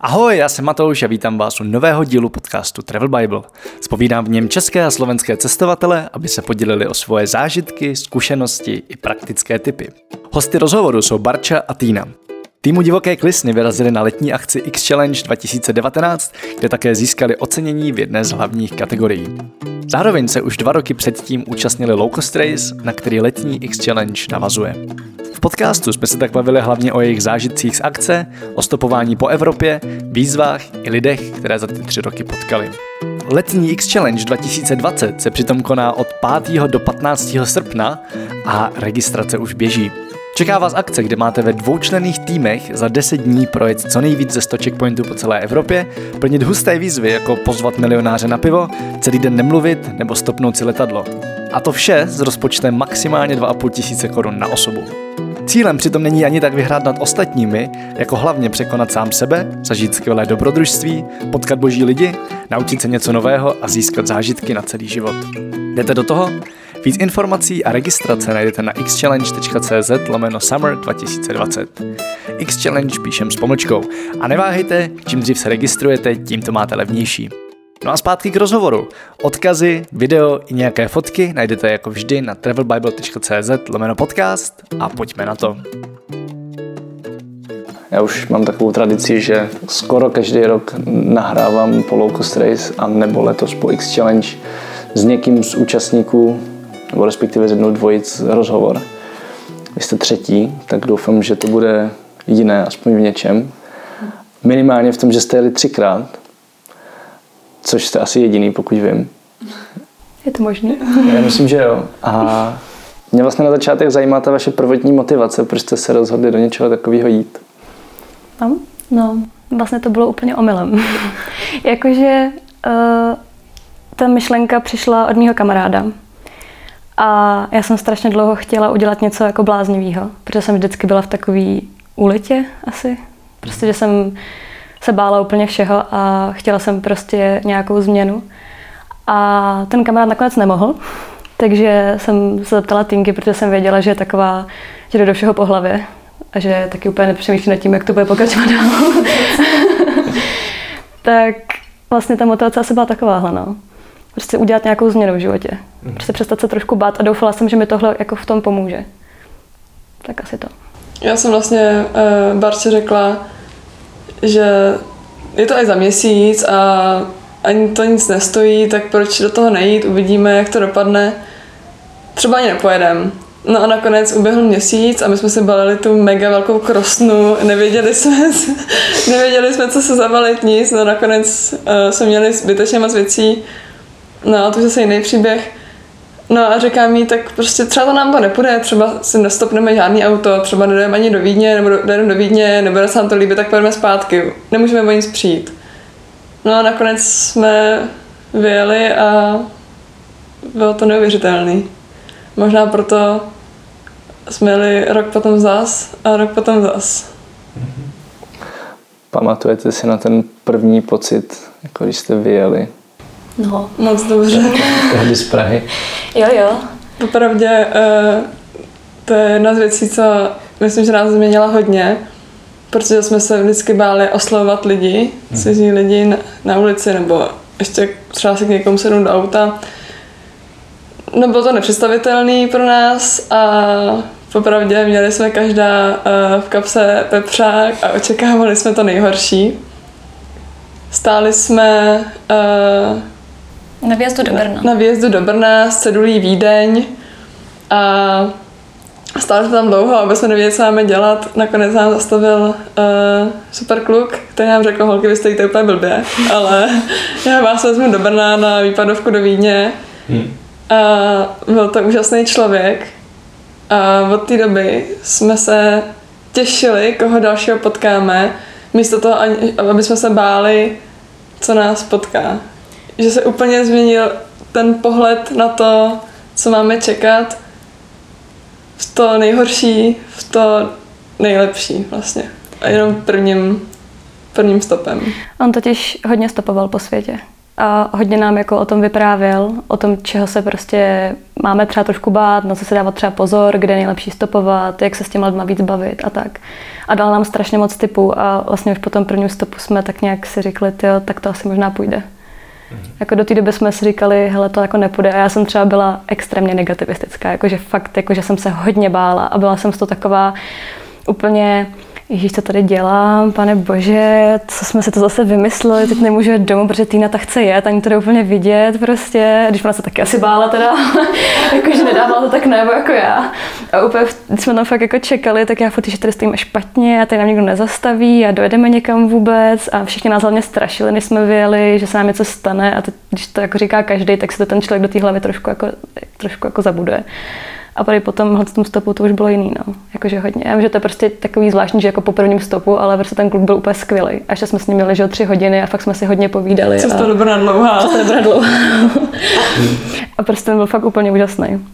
Ahoj, já jsem Matouš a vítám vás u nového dílu podcastu Travel Bible. Spovídám v něm české a slovenské cestovatele, aby se podělili o svoje zážitky, zkušenosti i praktické typy. Hosty rozhovoru jsou Barča a Týna. Týmu Divoké klisny vyrazili na letní akci X Challenge 2019, kde také získali ocenění v jedné z hlavních kategorií. Zároveň se už dva roky předtím účastnili Low Cost Race, na který letní X Challenge navazuje. V podcastu jsme se tak bavili hlavně o jejich zážitcích z akce, o stopování po Evropě, výzvách i lidech, které za ty tři roky potkali. Letní X Challenge 2020 se přitom koná od 5. do 15. srpna a registrace už běží. Čeká vás akce, kde máte ve dvoučlenných týmech za 10 dní projet co nejvíc ze 100 checkpointů po celé Evropě, plnit husté výzvy jako pozvat milionáře na pivo, celý den nemluvit nebo stopnout si letadlo. A to vše s rozpočtem maximálně 2,5 tisíce korun na osobu. Cílem přitom není ani tak vyhrát nad ostatními, jako hlavně překonat sám sebe, zažít skvělé dobrodružství, potkat boží lidi, naučit se něco nového a získat zážitky na celý život. Jdete do toho? Víc informací a registrace najdete na xchallenge.cz lomeno summer 2020. Xchallenge píšem s pomlčkou. A neváhejte, čím dřív se registrujete, tím to máte levnější. No a zpátky k rozhovoru. Odkazy, video i nějaké fotky najdete jako vždy na travelbible.cz lomeno podcast a pojďme na to. Já už mám takovou tradici, že skoro každý rok nahrávám po Low Cost Race a nebo letos po X Challenge s někým z účastníků, nebo respektive z jednou dvojic rozhovor. Vy jste třetí, tak doufám, že to bude jiné, aspoň v něčem. Minimálně v tom, že jste jeli třikrát, což jste asi jediný, pokud vím. Je to možné? Já myslím, že jo. A mě vlastně na začátek zajímá ta vaše prvotní motivace, proč jste se rozhodli do něčeho takového jít. No, no vlastně to bylo úplně omylem. Jakože uh, ta myšlenka přišla od mého kamaráda. A já jsem strašně dlouho chtěla udělat něco jako bláznivého, protože jsem vždycky byla v takový úletě asi. Prostě, že jsem se bála úplně všeho a chtěla jsem prostě nějakou změnu. A ten kamarád nakonec nemohl, takže jsem se zeptala Tinky, protože jsem věděla, že je taková, že jde do všeho po hlavě a že taky úplně nepřemýšlí nad tím, jak to bude pokračovat dál. tak vlastně ta motivace asi byla takováhle, no. Prostě udělat nějakou změnu v životě. Mhm. Prostě přestat se trošku bát a doufala jsem, že mi tohle jako v tom pomůže. Tak asi to. Já jsem vlastně uh, Barče řekla, že je to i za měsíc a ani to nic nestojí, tak proč do toho nejít, uvidíme, jak to dopadne. Třeba ani nepojedem. No a nakonec uběhl měsíc a my jsme si balili tu mega velkou krosnu, nevěděli jsme, nevěděli jsme, co se zabalit, nic, no nakonec uh, jsme měli zbytečně moc věcí. No to je zase jiný příběh. No a říká mi, tak prostě třeba to nám to nepůjde, třeba si nestopneme žádný auto, třeba nejdeme ani do Vídně, nebo jdeme do Vídně, nebude se nám to líbit, tak pojedeme zpátky. Nemůžeme o nic přijít. No a nakonec jsme vyjeli a bylo to neuvěřitelný. Možná proto jsme jeli rok potom zas a rok potom zas. Pamatujete si na ten první pocit, jako když jste vyjeli? No. Moc dobře. Tehdy z Prahy. Jo, jo. Popravdě uh, to je jedna z věcí, co myslím, že nás změnila hodně, protože jsme se vždycky báli oslovovat lidi, hmm. cizí lidi na, na ulici, nebo ještě třeba si k někomu sednout do auta. No bylo to nepředstavitelný pro nás a popravdě měli jsme každá uh, v kapse pepřák a očekávali jsme to nejhorší. Stáli jsme uh, na výjezdu do Brna. Na, na výjezdu do Brna s cedulí Vídeň a stáli jsme tam dlouho, aby jsme nevěděli, co máme dělat. Nakonec nám zastavil uh, super kluk, který nám řekl, holky, vy stojíte úplně blbě, ale já vás vezmu do Brna na výpadovku do Vídně. Hmm. A byl to úžasný člověk. A od té doby jsme se těšili, koho dalšího potkáme, místo toho, aby jsme se báli, co nás potká že se úplně změnil ten pohled na to, co máme čekat v to nejhorší, v to nejlepší vlastně. A jenom prvním, prvním stopem. On totiž hodně stopoval po světě. a hodně nám jako o tom vyprávěl, o tom, čeho se prostě máme třeba trošku bát, na co se dávat třeba pozor, kde je nejlepší stopovat, jak se s těma lidma víc bavit a tak. A dal nám strašně moc typů a vlastně už po tom prvním stopu jsme tak nějak si řekli, tak to asi možná půjde. Mm-hmm. Jako do té doby jsme si říkali, hele, to jako nepůjde. A já jsem třeba byla extrémně negativistická, jakože fakt, jakože jsem se hodně bála a byla jsem z toho taková úplně Ježíš, co tady dělám, pane bože, co jsme si to zase vymysleli, teď nemůžu jít domů, protože Týna ta chce jet, ani to jde úplně vidět prostě, když ona se taky asi bála teda, jakože nedávala to tak nebo jako já. A úplně jsme tam fakt jako čekali, tak já furt, že tady stojíme špatně a tady nám nikdo nezastaví a dojedeme někam vůbec a všichni nás hlavně strašili, než jsme vyjeli, že se nám něco stane a teď, když to jako říká každý, tak si to ten člověk do té hlavy trošku jako, trošku jako zabuduje. A tady po tomhle tom stopu to už bylo jiný, no. Jakože hodně. Já vím, že to je prostě takový zvláštní, že jako po prvním stopu, ale prostě ten kluk byl úplně skvělý. A ještě jsme s ním měli, že tři hodiny a fakt jsme si hodně povídali. Cesta a... dobrá dlouhá. Cesta dobrá dlouhá. a prostě ten byl fakt úplně úžasný.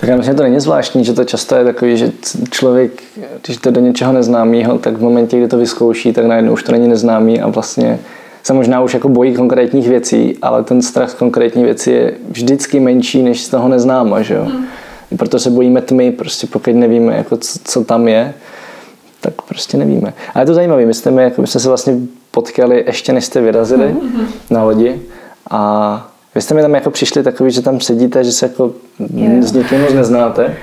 Tak já myslím, že to není zvláštní, že to často je takový, že člověk, když to do něčeho neznámého, tak v momentě, kdy to vyzkouší, tak najednou už to není neznámý a vlastně se možná už jako bojí konkrétních věcí, ale ten strach z konkrétní věci je vždycky menší, než z toho neznáma, že jo? Hmm proto se bojíme tmy, prostě pokud nevíme, jako co, co tam je, tak prostě nevíme. A je to zajímavé, my jsme, jako, my jsme se vlastně potkali ještě než jste vyrazili mm-hmm. na lodi a vy jste mi tam jako přišli takový, že tam sedíte, že se jako yeah. s někým moc neznáte.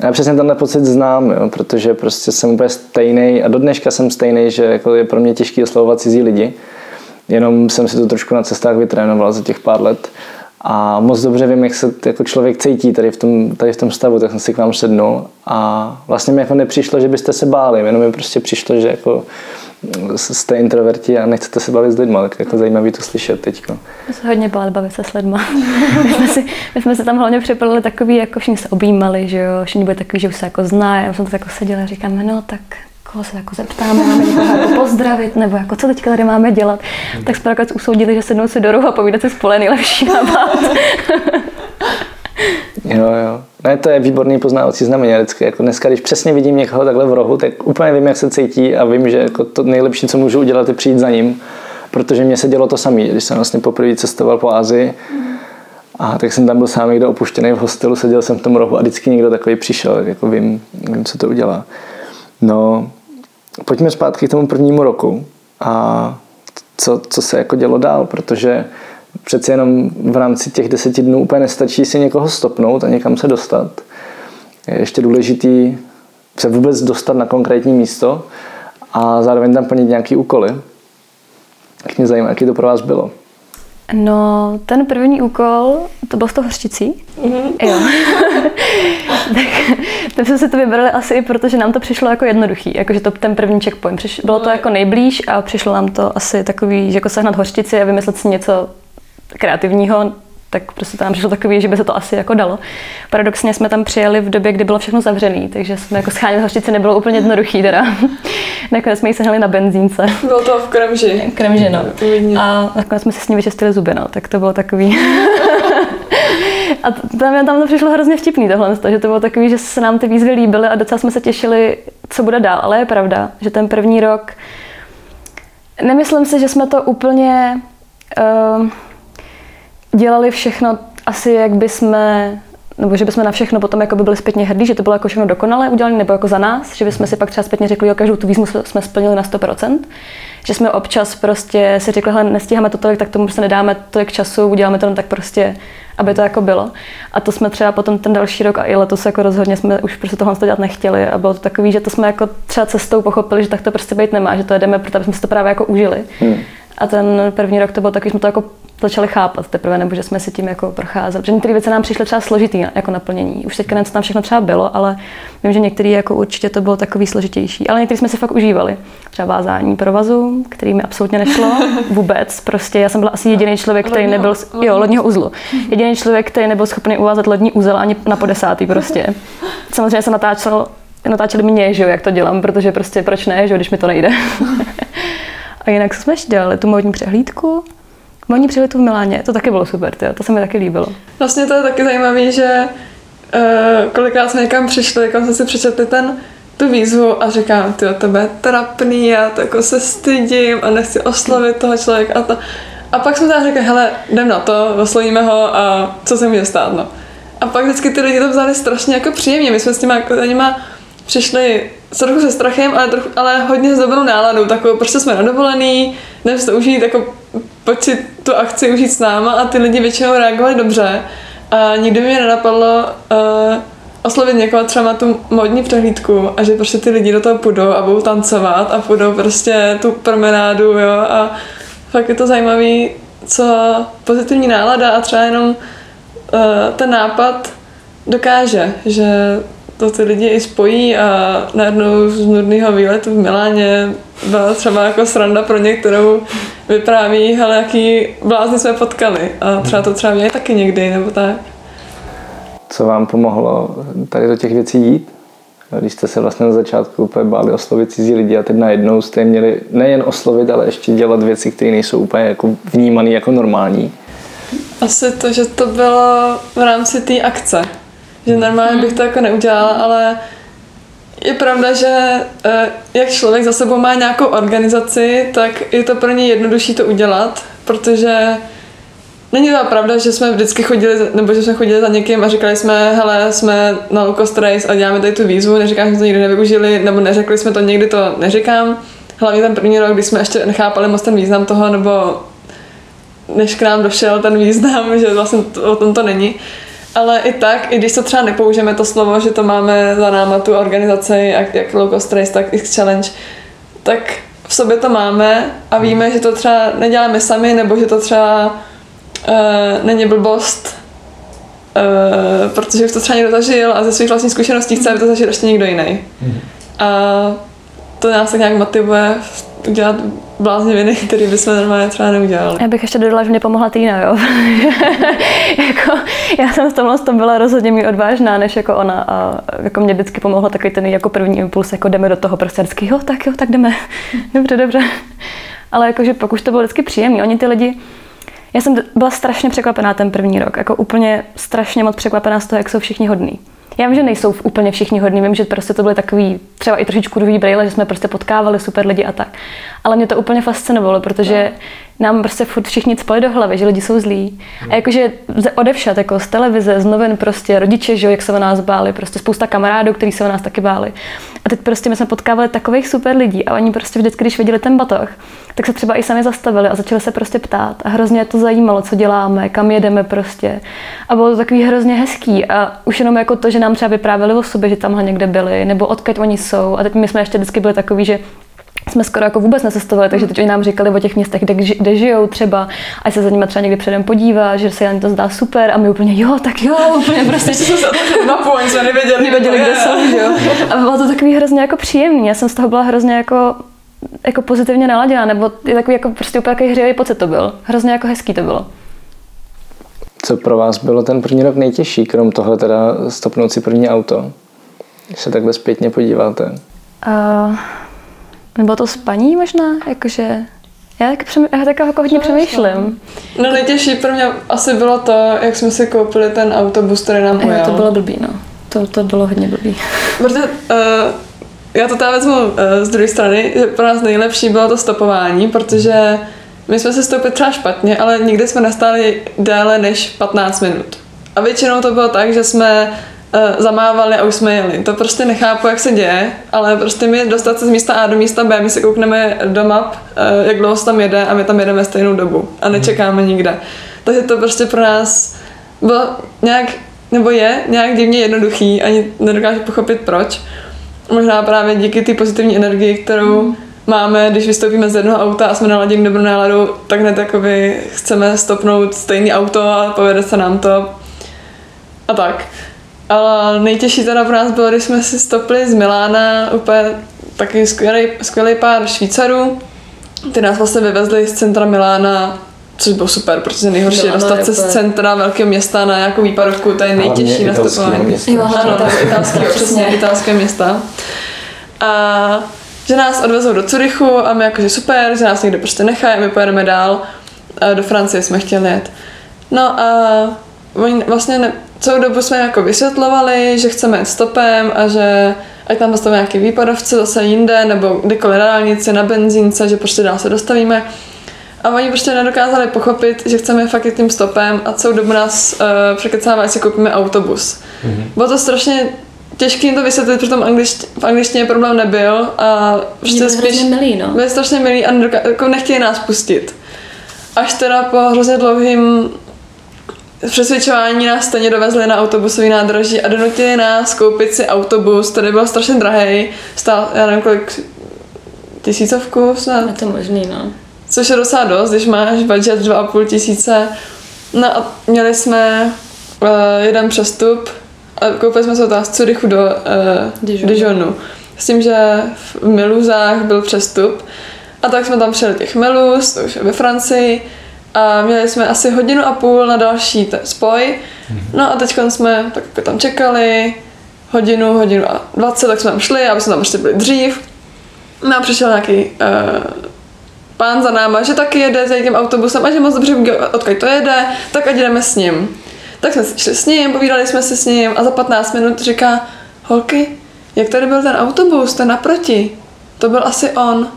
A já přesně tenhle pocit znám, jo, protože prostě jsem úplně stejný a do dneška jsem stejný, že jako je pro mě těžký oslovovat cizí lidi. Jenom jsem si to trošku na cestách vytrénoval za těch pár let a moc dobře vím, jak se jako člověk cítí tady v, tom, tady v tom stavu, tak jsem si k vám sednul a vlastně mi jako nepřišlo, že byste se báli, jenom mi prostě přišlo, že jako jste introverti a nechcete se bavit s lidmi, tak jako zajímavý to slyšet teď. My se hodně báli bavit se s lidmi. my, jsme si, my jsme se tam hlavně připadali takový, jako všichni se objímali, že jo, všichni byli takový, že už se jako zná, já jsem tak jako seděla a říkám, no tak koho se jako zeptáme, máme někoho jako pozdravit, nebo jako co teďka tady máme dělat. Tak jsme nakonec usoudili, že sednou si do rohu a povídat si spolu je nejlepší nápad. jo, jo. Ne, to je výborný poznávací znamení vždycky. Jako dneska, když přesně vidím někoho takhle v rohu, tak úplně vím, jak se cítí a vím, že jako to nejlepší, co můžu udělat, je přijít za ním. Protože mě se dělo to samé, když jsem vlastně poprvé cestoval po Ázii. A tak jsem tam byl sám někdo opuštěný v hostelu, seděl jsem v tom rohu a vždycky někdo takový přišel, jako vím, vím co to udělá. No, pojďme zpátky k tomu prvnímu roku a co, co se jako dělo dál, protože přeci jenom v rámci těch deseti dnů úplně nestačí si někoho stopnout a někam se dostat. Je ještě důležitý se vůbec dostat na konkrétní místo a zároveň tam plnit nějaký úkoly. Tak mě zajímá, jaký to pro vás bylo. No, ten první úkol, to byl v toho hořticí. Mm-hmm. Jo. tak, tak jsme si to vybrali asi i proto, že nám to přišlo jako jednoduchý, jakože to ten první checkpoint. Přiš, bylo to jako nejblíž a přišlo nám to asi takový, že jako sehnat hořtici a vymyslet si něco kreativního, tak prostě tam přišlo takový, že by se to asi jako dalo. Paradoxně jsme tam přijeli v době, kdy bylo všechno zavřené, takže jsme jako schánět hořčici nebylo úplně jednoduchý teda. nakonec jsme ji sehnali na benzínce. Bylo to v Kremži. Kremži, no. A nakonec jsme si s ní vyčistili zuby, no. Tak to bylo takový. a tam, tam to přišlo hrozně vtipný tohle, že to bylo takový, že se nám ty výzvy líbily a docela jsme se těšili, co bude dál. Ale je pravda, že ten první rok, nemyslím si, že jsme to úplně uh, dělali všechno asi, jak by jsme nebo že bychom na všechno potom jako by byli zpětně hrdí, že to bylo jako všechno dokonale udělané, nebo jako za nás, že bychom si pak třeba zpětně řekli, že každou tu výzvu jsme splnili na 100%, že jsme občas prostě si řekli, že nestíháme to tolik, tak tomu se nedáme tolik času, uděláme to tak prostě, aby to jako bylo. A to jsme třeba potom ten další rok a i letos jako rozhodně jsme už prostě tohle dělat nechtěli a bylo to takový, že to jsme jako třeba cestou pochopili, že tak to prostě být nemá, že to jedeme, protože jsme si to právě jako užili. Hmm. A ten první rok to bylo takový, jsme to jako začali chápat teprve, nebo že jsme si tím jako procházeli. Protože některé věci nám přišly třeba složitý jako naplnění. Už teďka tam všechno třeba bylo, ale vím, že některé jako určitě to bylo takový složitější. Ale některé jsme si fakt užívali. Třeba vázání provazu, který mi absolutně nešlo vůbec. Prostě já jsem byla asi jediný člověk, který nebyl, jo, lodního uzlu. Jediný člověk, který nebyl schopný uvázat lodní úzel ani na podesátý prostě. Samozřejmě jsem natáčel, natáčeli mě, že jo, jak to dělám, protože prostě proč ne, že jo, když mi to nejde. A jinak jsme ještě dělali tu módní přehlídku, Módní přehlídku v Miláně, to taky bylo super, tyjo, to se mi taky líbilo. Vlastně to je taky zajímavé, že uh, kolikrát jsme někam přišli, kam jsme si přečetli ten tu výzvu a říkám, ty tebe je trapný, já to jako se stydím a nechci oslovit toho člověka a to. A pak jsme teda řekli, hele, jdem na to, oslovíme ho a co se může stát, no. A pak vždycky ty lidi to vzali strašně jako příjemně. My jsme s těma, jako, nima přišli s trochu se strachem, ale, trochu, ale hodně s dobrou náladou. Takovou, prostě jsme na dovolený, jdem to užít, jako pojď si tu akci užít s náma a ty lidi většinou reagovali dobře. A nikdy mi nenapadlo uh, oslovit někoho třeba na tu modní přehlídku a že prostě ty lidi do toho půjdou a budou tancovat a půjdou prostě tu promenádu, jo, a fakt je to zajímavý, co pozitivní nálada a třeba jenom uh, ten nápad dokáže, že to ty lidi i spojí a najednou z nudného výletu v Miláně byla třeba jako sranda pro ně, kterou vypráví, hele, jaký blázni jsme potkali. A třeba to třeba měli taky někdy, nebo tak. Co vám pomohlo tady do těch věcí jít? Když jste se vlastně na začátku úplně báli oslovit cizí lidi a teď najednou jste měli nejen oslovit, ale ještě dělat věci, které nejsou úplně jako vnímané jako normální. Asi to, že to bylo v rámci té akce. Že normálně bych to jako neudělala, ale je pravda, že eh, jak člověk za sebou má nějakou organizaci, tak je to pro ně jednodušší to udělat, protože Není to pravda, že jsme vždycky chodili, nebo že jsme chodili za někým a říkali jsme, hele, jsme na Low Race a děláme tady tu výzvu, neříkám, že jsme to nikdy nevyužili, nebo neřekli jsme to, někdy to neříkám. Hlavně ten první rok, kdy jsme ještě nechápali moc ten význam toho, nebo než k nám došel ten význam, že vlastně to, o tom to není. Ale i tak, i když to třeba nepoužijeme to slovo, že to máme za náma tu organizaci, jak, jak Low Cost Race, tak X Challenge, tak v sobě to máme a víme, že to třeba neděláme sami, nebo že to třeba uh, není blbost, uh, protože už to třeba někdo zažil a ze svých vlastních zkušeností chce, aby to zažil ještě někdo jiný. Mm. A to nás tak nějak motivuje udělat blázniviny, které bychom normálně třeba neudělali. Já bych ještě dodala, že mě pomohla Týna, jo. jako, já jsem s tomhle tom byla rozhodně mi odvážná, než jako ona. A jako mě vždycky pomohlo takový ten jako první impuls, jako jdeme do toho prostě vždycky, jo, tak jo, tak jdeme. dobře, dobře. Ale jakože pokud to bylo vždycky příjemný, oni ty lidi, já jsem byla strašně překvapená ten první rok, jako úplně strašně moc překvapená z toho, jak jsou všichni hodní. Já vím, že nejsou úplně všichni hodní, vím, že prostě to byly takový třeba i trošičku druhý brýle, že jsme prostě potkávali super lidi a tak. Ale mě to úplně fascinovalo, protože nám prostě furt všichni spali do hlavy, že lidi jsou zlí. A jakože odevšat, jako z televize, z novin prostě, rodiče, že jak se o nás báli, prostě spousta kamarádů, kteří se o nás taky báli. A teď prostě my jsme potkávali takových super lidí a oni prostě vždycky, když viděli ten batoh, tak se třeba i sami zastavili a začali se prostě ptát. A hrozně to zajímalo, co děláme, kam jedeme prostě. A bylo to takový hrozně hezký. A už jenom jako to, že nám třeba vyprávěli o sobě, že tamhle někde byli, nebo odkud oni jsou. A teď my jsme ještě vždycky byli takový, že jsme skoro jako vůbec necestovali, takže teď oni nám říkali o těch městech, kde, kde žijou třeba, a se za nimi třeba někdy předem podívá, že se jim to zdá super a my úplně jo, tak jo, úplně prostě. jsme se mapu, oni jsme nevěděli, nevěděli kde jsou, jo. A bylo to takový hrozně jako příjemný, já jsem z toho byla hrozně jako jako pozitivně naladěná, nebo je takový jako prostě úplně takový hřejivý pocit to byl. Hrozně jako hezký to bylo. Co pro vás bylo ten první rok nejtěžší, krom toho teda stopnout si první auto? Když se takhle zpětně podíváte. Uh, nebo to spaní možná, jakože já tak, přemý, já tak jako hodně přemýšlím. No nejtěžší pro mě asi bylo to, jak jsme si koupili ten autobus, který nám ujel. to bylo blbý, no. To, to bylo hodně blbý. Protože uh, já to tam vezmu uh, z druhé strany, že pro nás nejlepší bylo to stopování, protože my jsme se stoupili třeba špatně, ale nikdy jsme nestáli déle než 15 minut. A většinou to bylo tak, že jsme zamávali a už jsme jeli. To prostě nechápu, jak se děje, ale prostě my dostat se z místa A do místa B, my si koukneme do map, uh, jak dlouho se tam jede a my tam jedeme stejnou dobu a nečekáme nikde. Takže to prostě pro nás bylo nějak, nebo je nějak divně jednoduchý, ani nedokážu pochopit proč. Možná právě díky té pozitivní energii, kterou mm. máme, když vystoupíme z jednoho auta a jsme naladěni dobrou náladu, tak hned jakoby chceme stopnout stejný auto a povede se nám to a tak. Ale nejtěžší teda pro nás bylo, když jsme si stopli z Milána úplně taky skvělý, skvělý pár Švýcarů. Ty nás vlastně vyvezli z centra Milána což bylo super, protože nejhorší je dostat se z centra velkého města na nějakou výpadovku, to je nejtěžší na stopování. Ano, italské, přesně, italské města. A že nás odvezou do Curychu a my jakože super, že nás někde prostě nechají a my pojedeme dál. A do Francie jsme chtěli jet. No a oni vlastně ne, celou dobu jsme jako vysvětlovali, že chceme jít stopem a že ať tam dostavíme nějaký výpadovce zase jinde, nebo kdykoliv na dálnici, na benzínce, že prostě dál se dostavíme. A oni prostě nedokázali pochopit, že chceme fakt jít tím stopem a celou dobu nás uh, překecávají, si koupíme autobus. Mm-hmm. Bylo to strašně těžké jim to vysvětlit, protože angličt, v angličtině problém nebyl a prostě byli spíš milí, no. byli strašně milí a nedoká, jako nechtěli nás pustit. Až teda po hrozně dlouhým přesvědčování nás stejně dovezli na autobusový nádraží a donutili nás koupit si autobus, který byl strašně drahý, stál, já nevím kolik, tisícovku snad. Je to možný, no. Což je docela dost, když máš budget 2,5 tisíce. No a měli jsme uh, jeden přestup a koupili jsme se to z Curychu do uh, Dijonu. Dijonu. S tím, že v Miluzách byl přestup. A tak jsme tam přijeli těch Miluz, to už je ve Francii. A měli jsme asi hodinu a půl na další ten spoj. No a teď jsme tak jako tam čekali hodinu, hodinu a 20, tak jsme tam šli, aby jsme tam ještě byli dřív. No a přišel nějaký uh, pán za náma, že taky jede za tím autobusem a že moc dobře ví, odkud to jede, tak ať jdeme s ním. Tak jsme šli s ním, povídali jsme si s ním a za 15 minut říká, holky, jak tady byl ten autobus, ten naproti, to byl asi on.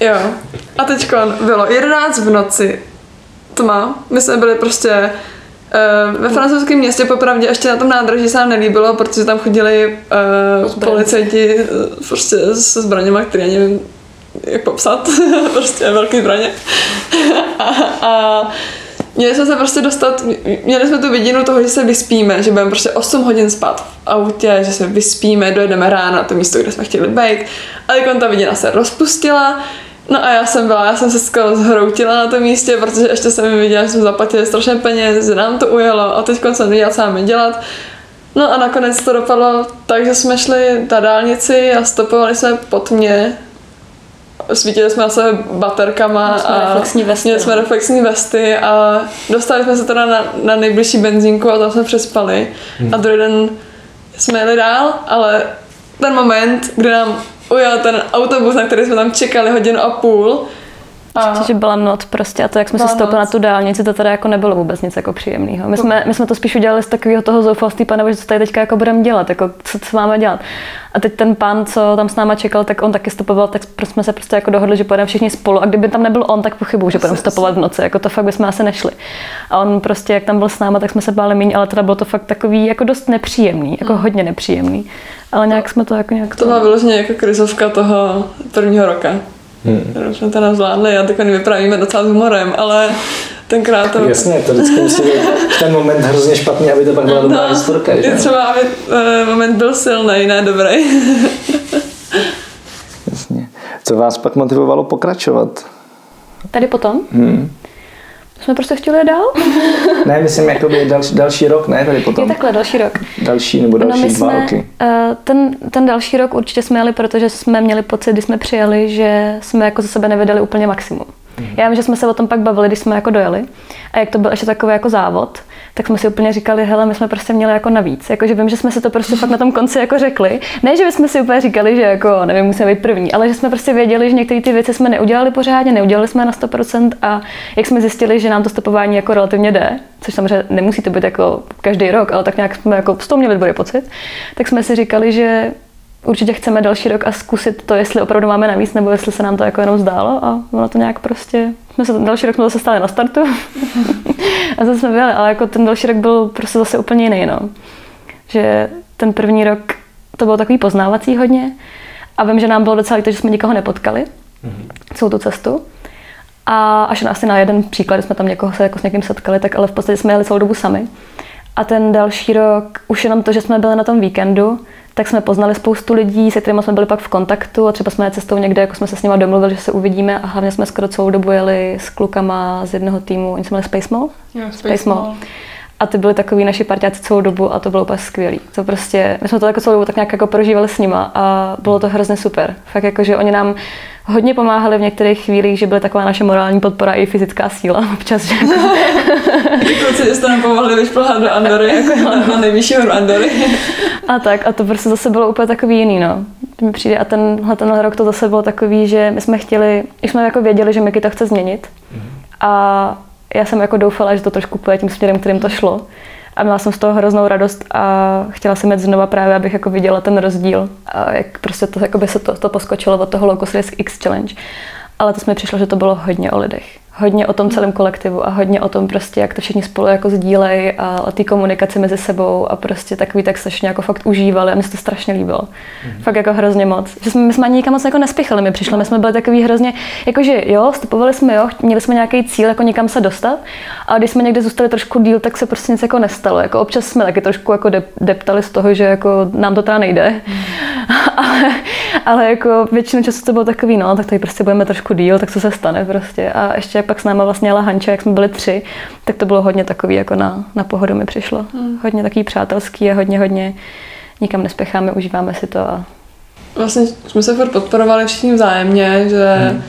Jo. A teď bylo 11 v noci, tma, my jsme byli prostě Uh, ve francouzském městě popravdě ještě na tom nádraží se nám nelíbilo, protože tam chodili uh, policajti uh, prostě se zbraněma, které já nevím, jak popsat, prostě velké zbraně. a, a měli jsme se prostě dostat, měli jsme tu vidinu toho, že se vyspíme, že budeme prostě 8 hodin spát v autě, že se vyspíme, dojedeme ráno na to místo, kde jsme chtěli být. A teď ta vidina se rozpustila, No a já jsem byla, já jsem se skoro zhroutila na tom místě, protože ještě jsem viděla, že jsme zaplatili strašně peněz, že nám to ujelo a teď jsem nevěděla, co máme dělat. No a nakonec to dopadlo tak, že jsme šli na dálnici a stopovali jsme pod mě. Svítili jsme na sebe baterkama jsme a reflexní vesty, měli jsme no. reflexní vesty a dostali jsme se teda na, na nejbližší benzínku a tam jsme přespali. A druhý den jsme jeli dál, ale ten moment, kdy nám ujel ten autobus, na který jsme tam čekali hodinu a půl, Že byla noc prostě a to, jak jsme se stoupili na tu dálnici, to teda jako nebylo vůbec nic jako příjemného. My jsme, my jsme to spíš udělali z takového toho zoufalství, pane, že co tady teďka jako budeme dělat, jako co, co máme dělat. A teď ten pán, co tam s náma čekal, tak on taky stopoval, tak jsme se prostě jako dohodli, že pojedeme všichni spolu. A kdyby tam nebyl on, tak pochybuju, že budeme stopovat v noci. Jako to fakt bychom asi nešli. A on prostě, jak tam byl s náma, tak jsme se báli méně, ale teda bylo to fakt takový jako dost nepříjemný, jako hodně nepříjemný. Ale nějak jsme to jako nějak to byla vyloženě jako krizovka toho prvního roka. Hmm. Jsme to zvládli a teď vypravíme docela s humorem, ale tenkrát to... Jasně, to vždycky musí být v ten moment hrozně špatný, aby to pak byla dobrá historka, je že? třeba, aby uh, moment byl silný, ne dobrý. Jasně. Co vás pak motivovalo pokračovat? Tady potom Hmm. Jsme prostě chtěli jít dál. Ne, myslím, jakoby další, další rok, ne, tady Je potom. takhle, další rok. Další nebo další no, my dva jsme, roky. eh, ten, ten další rok určitě jsme jeli, protože jsme měli pocit, když jsme přijeli, že jsme jako ze sebe nevydali úplně maximum. Mhm. Já vím, že jsme se o tom pak bavili, když jsme jako dojeli. A jak to byl ještě takový jako závod, tak jsme si úplně říkali, hele, my jsme prostě měli jako navíc. Jako, že vím, že jsme si to prostě fakt na tom konci jako řekli. Ne, že bychom si úplně říkali, že jako, nevím, musíme být první, ale že jsme prostě věděli, že některé ty věci jsme neudělali pořádně, neudělali jsme na 100% a jak jsme zjistili, že nám to stopování jako relativně jde, což samozřejmě nemusí to být jako každý rok, ale tak nějak jsme jako z toho měli dobrý pocit, tak jsme si říkali, že určitě chceme další rok a zkusit to, jestli opravdu máme navíc, nebo jestli se nám to jako jenom zdálo a ono to nějak prostě, jsme se, další rok jsme zase stáli na startu a zase jsme byli, ale jako ten další rok byl prostě zase úplně jiný, no. Že ten první rok to bylo takový poznávací hodně a vím, že nám bylo docela líto, že jsme nikoho nepotkali celou tu cestu. A až na asi na jeden příklad, kdy jsme tam někoho se jako s někým setkali, tak ale v podstatě jsme jeli celou dobu sami. A ten další rok, už jenom to, že jsme byli na tom víkendu, tak jsme poznali spoustu lidí, se kterými jsme byli pak v kontaktu a třeba jsme cestou někde, jako jsme se s nimi domluvili, že se uvidíme a hlavně jsme skoro celou dobu jeli s klukama z jednoho týmu, oni se jmenuli Space Mall? Space Mall. A ty byli takový naši parťáci celou dobu a to bylo úplně skvělý. To prostě, my jsme to jako celou dobu tak nějak jako prožívali s nima a bylo to hrozně super. Fakt jako, že oni nám hodně pomáhali v některých chvílích, že byly taková naše morální podpora i fyzická síla občas. Že jako, Ty kluci, že jste nám pomohli vyšplhat do Andory, jako na, na nejvyšší horu Andory. a tak, a to prostě zase bylo úplně takový jiný, no. Mi přijde, a tenhle, tenhle rok to zase bylo takový, že my jsme chtěli, už jsme jako věděli, že Miky to chce změnit. A já jsem jako doufala, že to trošku půjde tím směrem, kterým to šlo. A měla jsem z toho hroznou radost a chtěla jsem jít znova právě, abych jako viděla ten rozdíl. A jak prostě to, jako by se to, to poskočilo od toho Locus Risk X Challenge. ale to mi přišlo, že to bylo hodně o lidech hodně o tom celém kolektivu a hodně o tom prostě, jak to všichni spolu jako sdílejí a o té komunikaci mezi sebou a prostě takový tak strašně jako fakt užívali a mi se to strašně líbilo. Mm-hmm. Fakt jako hrozně moc. Že jsme, my jsme ani nikam moc jako nespěchali, my přišli, my jsme byli takový hrozně, jakože jo, stopovali jsme jo, měli jsme nějaký cíl, jako někam se dostat a když jsme někde zůstali trošku díl, tak se prostě nic jako nestalo. Jako občas jsme taky trošku jako deptali z toho, že jako nám to teda nejde, mm. ale, ale jako většinu času to bylo takový, no, tak tady prostě budeme trošku díl, tak co se stane prostě. A ještě pak s náma vlastně jela Hanča, jak jsme byli tři, tak to bylo hodně takový, jako na, na pohodu mi přišlo. Hmm. Hodně takový přátelský a hodně, hodně nikam nespěcháme, užíváme si to. A... Vlastně jsme se furt podporovali všichni vzájemně, že hmm.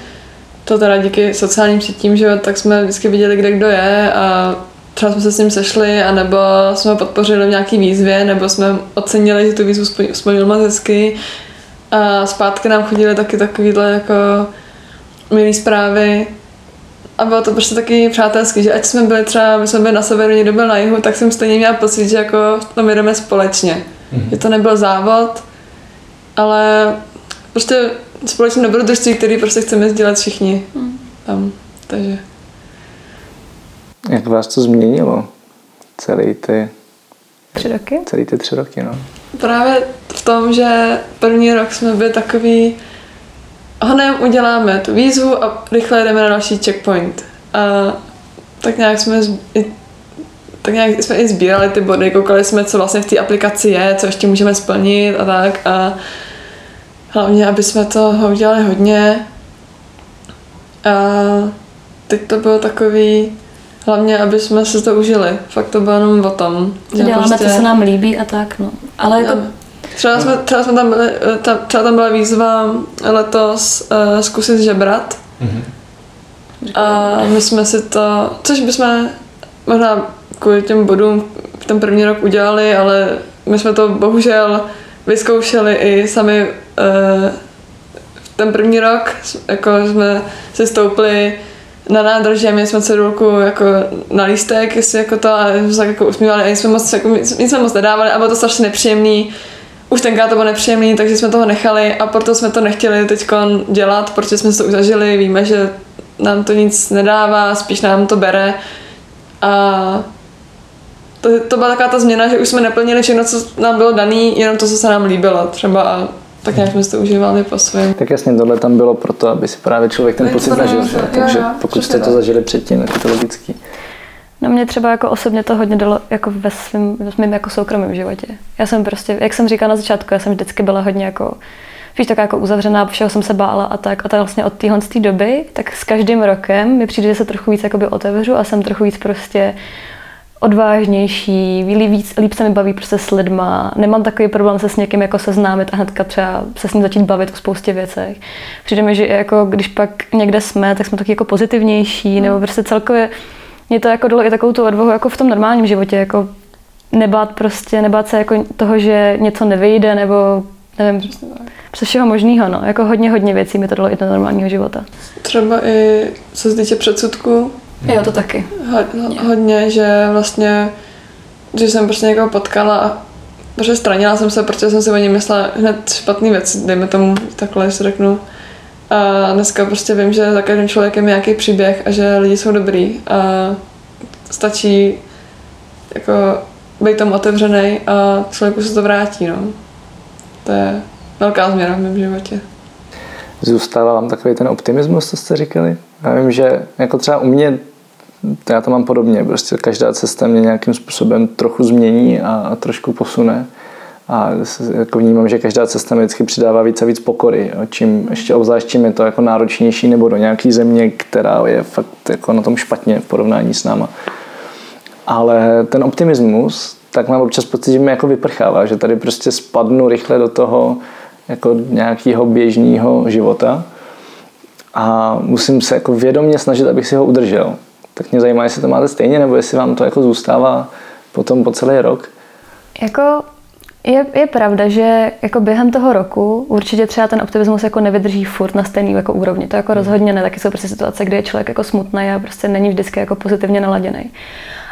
to teda díky sociálním sítím, že tak jsme vždycky viděli, kde kdo je a třeba jsme se s ním sešli, anebo jsme ho podpořili v nějaký výzvě, nebo jsme ocenili, že tu výzvu splnil moc hezky. A zpátky nám chodili taky takovýhle jako milý zprávy, a bylo to prostě taky přátelský, že ať jsme byli třeba, my jsme byli na severu, někdo byl na jihu, tak jsem stejně měla pocit, že jako tam jdeme společně. Mm-hmm. Že to nebyl závod, ale prostě společné dobrodružství, který prostě chceme sdílet všichni mm. tam. Takže. Jak vás to změnilo? Celý ty... Tři roky? Celý ty tři roky, no. Právě v tom, že první rok jsme byli takový, honem uděláme tu výzvu a rychle jdeme na další checkpoint. A tak nějak jsme tak nějak jsme i sbírali ty body, koukali jsme, co vlastně v té aplikaci je, co ještě můžeme splnit a tak. A hlavně, aby jsme to udělali hodně. A teď to bylo takový, hlavně, aby jsme si to užili. Fakt to bylo jenom o tom. Děláme, prostě... co se nám líbí a tak, no. Ale jako Třeba, jsme, třeba, jsme tam byli, eh, ta, třeba tam byla výzva letos uh, zkusit žebrat. Mm-hmm. A my jsme si to, což bychom možná kvůli těm bodům v ten první rok udělali, ale my jsme to bohužel vyzkoušeli i sami uh, v ten první rok, jako jsme si stoupli na nádrži a měli jsme cedulku jako na lístek, jestli jako to a jsme se jako usmívali a nic jsme moc, jako, nic jsme moc nedávali a bylo to strašně nepříjemný už tenkrát to bylo nepříjemný, takže jsme toho nechali a proto jsme to nechtěli teď dělat, protože jsme to už zažili, víme, že nám to nic nedává, spíš nám to bere a to, to byla taková ta změna, že už jsme neplnili všechno, co nám bylo daný, jenom to, co se nám líbilo třeba a tak nějak jsme si to užívali po svém. Tak jasně, tohle tam bylo proto, aby si právě člověk ten pocit zažil, takže pokud jste to zažili předtím, tak je to logický. No mě třeba jako osobně to hodně dalo jako ve svém, ve svém jako soukromém životě. Já jsem prostě, jak jsem říkala na začátku, já jsem vždycky byla hodně jako víš, taková jako uzavřená, všeho jsem se bála a tak. A tak vlastně od téhle doby, tak s každým rokem mi přijde, že se trochu víc jakoby otevřu a jsem trochu víc prostě odvážnější, líp, víc, líp se mi baví prostě s lidma, nemám takový problém se s někým jako seznámit a hnedka třeba se s ním začít bavit o spoustě věcech. Přijde mi, že jako když pak někde jsme, tak jsme taky jako pozitivnější, nebo prostě celkově mě to jako dalo i takovou tu odvahu jako v tom normálním životě, jako nebát prostě, nebát se jako toho, že něco nevyjde, nebo nevím, přes všeho možného, no. Jako hodně, hodně věcí mi to dalo i do normálního života. Třeba i co se týče předsudku. Jo, to taky. Ho, hodně, že vlastně, že jsem prostě někoho potkala a protože stranila jsem se, protože jsem si o něm myslela hned špatný věc, dejme tomu takhle, si řeknu. A dneska prostě vím, že za každým člověkem je nějaký příběh a že lidi jsou dobrý a stačí jako být tam otevřený a člověku se to vrátí, no. To je velká změna v mém životě. Zůstává vám takový ten optimismus, co jste říkali? Já vím, že jako třeba u mě, já to mám podobně, prostě každá cesta mě nějakým způsobem trochu změní a, a trošku posune a jako vnímám, že každá cesta mi vždycky přidává víc a víc pokory. Jo. Čím ještě obzvlášť čím je to jako náročnější nebo do nějaké země, která je fakt jako na tom špatně v porovnání s náma. Ale ten optimismus, tak mám občas pocit, že mi jako vyprchává, že tady prostě spadnu rychle do toho jako nějakého běžného života a musím se jako vědomě snažit, abych si ho udržel. Tak mě zajímá, jestli to máte stejně, nebo jestli vám to jako zůstává potom po celý rok. Jako je, je pravda, že jako během toho roku určitě třeba ten optimismus jako nevydrží furt na stejný jako úrovni. To jako hmm. rozhodně ne, taky jsou prostě situace, kdy je člověk jako smutný a prostě není vždycky jako pozitivně naladěný.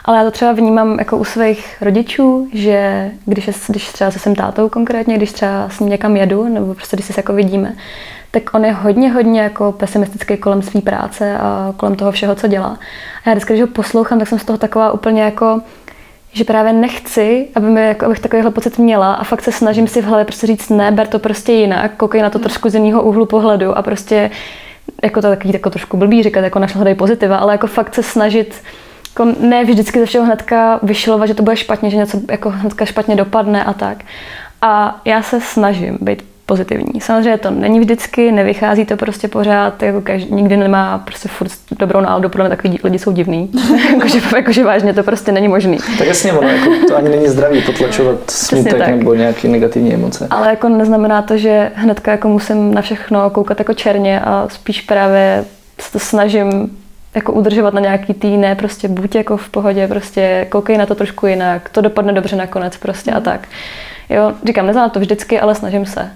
Ale já to třeba vnímám jako u svých rodičů, že když, je, když třeba se svým tátou konkrétně, když třeba s ním někam jedu, nebo prostě když se jako vidíme, tak on je hodně, hodně jako pesimistický kolem své práce a kolem toho všeho, co dělá. A já vždycky, když ho poslouchám, tak jsem z toho taková úplně jako, že právě nechci, aby mi, jako, abych takovýhle pocit měla a fakt se snažím si v hlavě prostě říct ne, ber to prostě jinak, koukej na to trošku z jiného úhlu pohledu a prostě jako to takový jako trošku blbý říkat, jako našel hledej pozitiva, ale jako fakt se snažit jako ne vždycky ze všeho hnedka vyšilovat, že to bude špatně, že něco jako hnedka špatně dopadne a tak. A já se snažím být pozitivní. Samozřejmě to není vždycky, nevychází to prostě pořád, jako každý, nikdy nemá prostě furt dobrou náladu, podle mě takový lidi jsou divný. jakože, jakože vážně to prostě není možný. Tak jasně, ono, jako, to ani není zdravý potlačovat smutek tak. nebo nějaké negativní emoce. Ale jako neznamená to, že hnedka jako musím na všechno koukat jako černě a spíš právě se to snažím jako udržovat na nějaký tý, ne prostě buď jako v pohodě, prostě koukej na to trošku jinak, to dopadne dobře nakonec prostě a tak. Jo, říkám, neznám to vždycky, ale snažím se.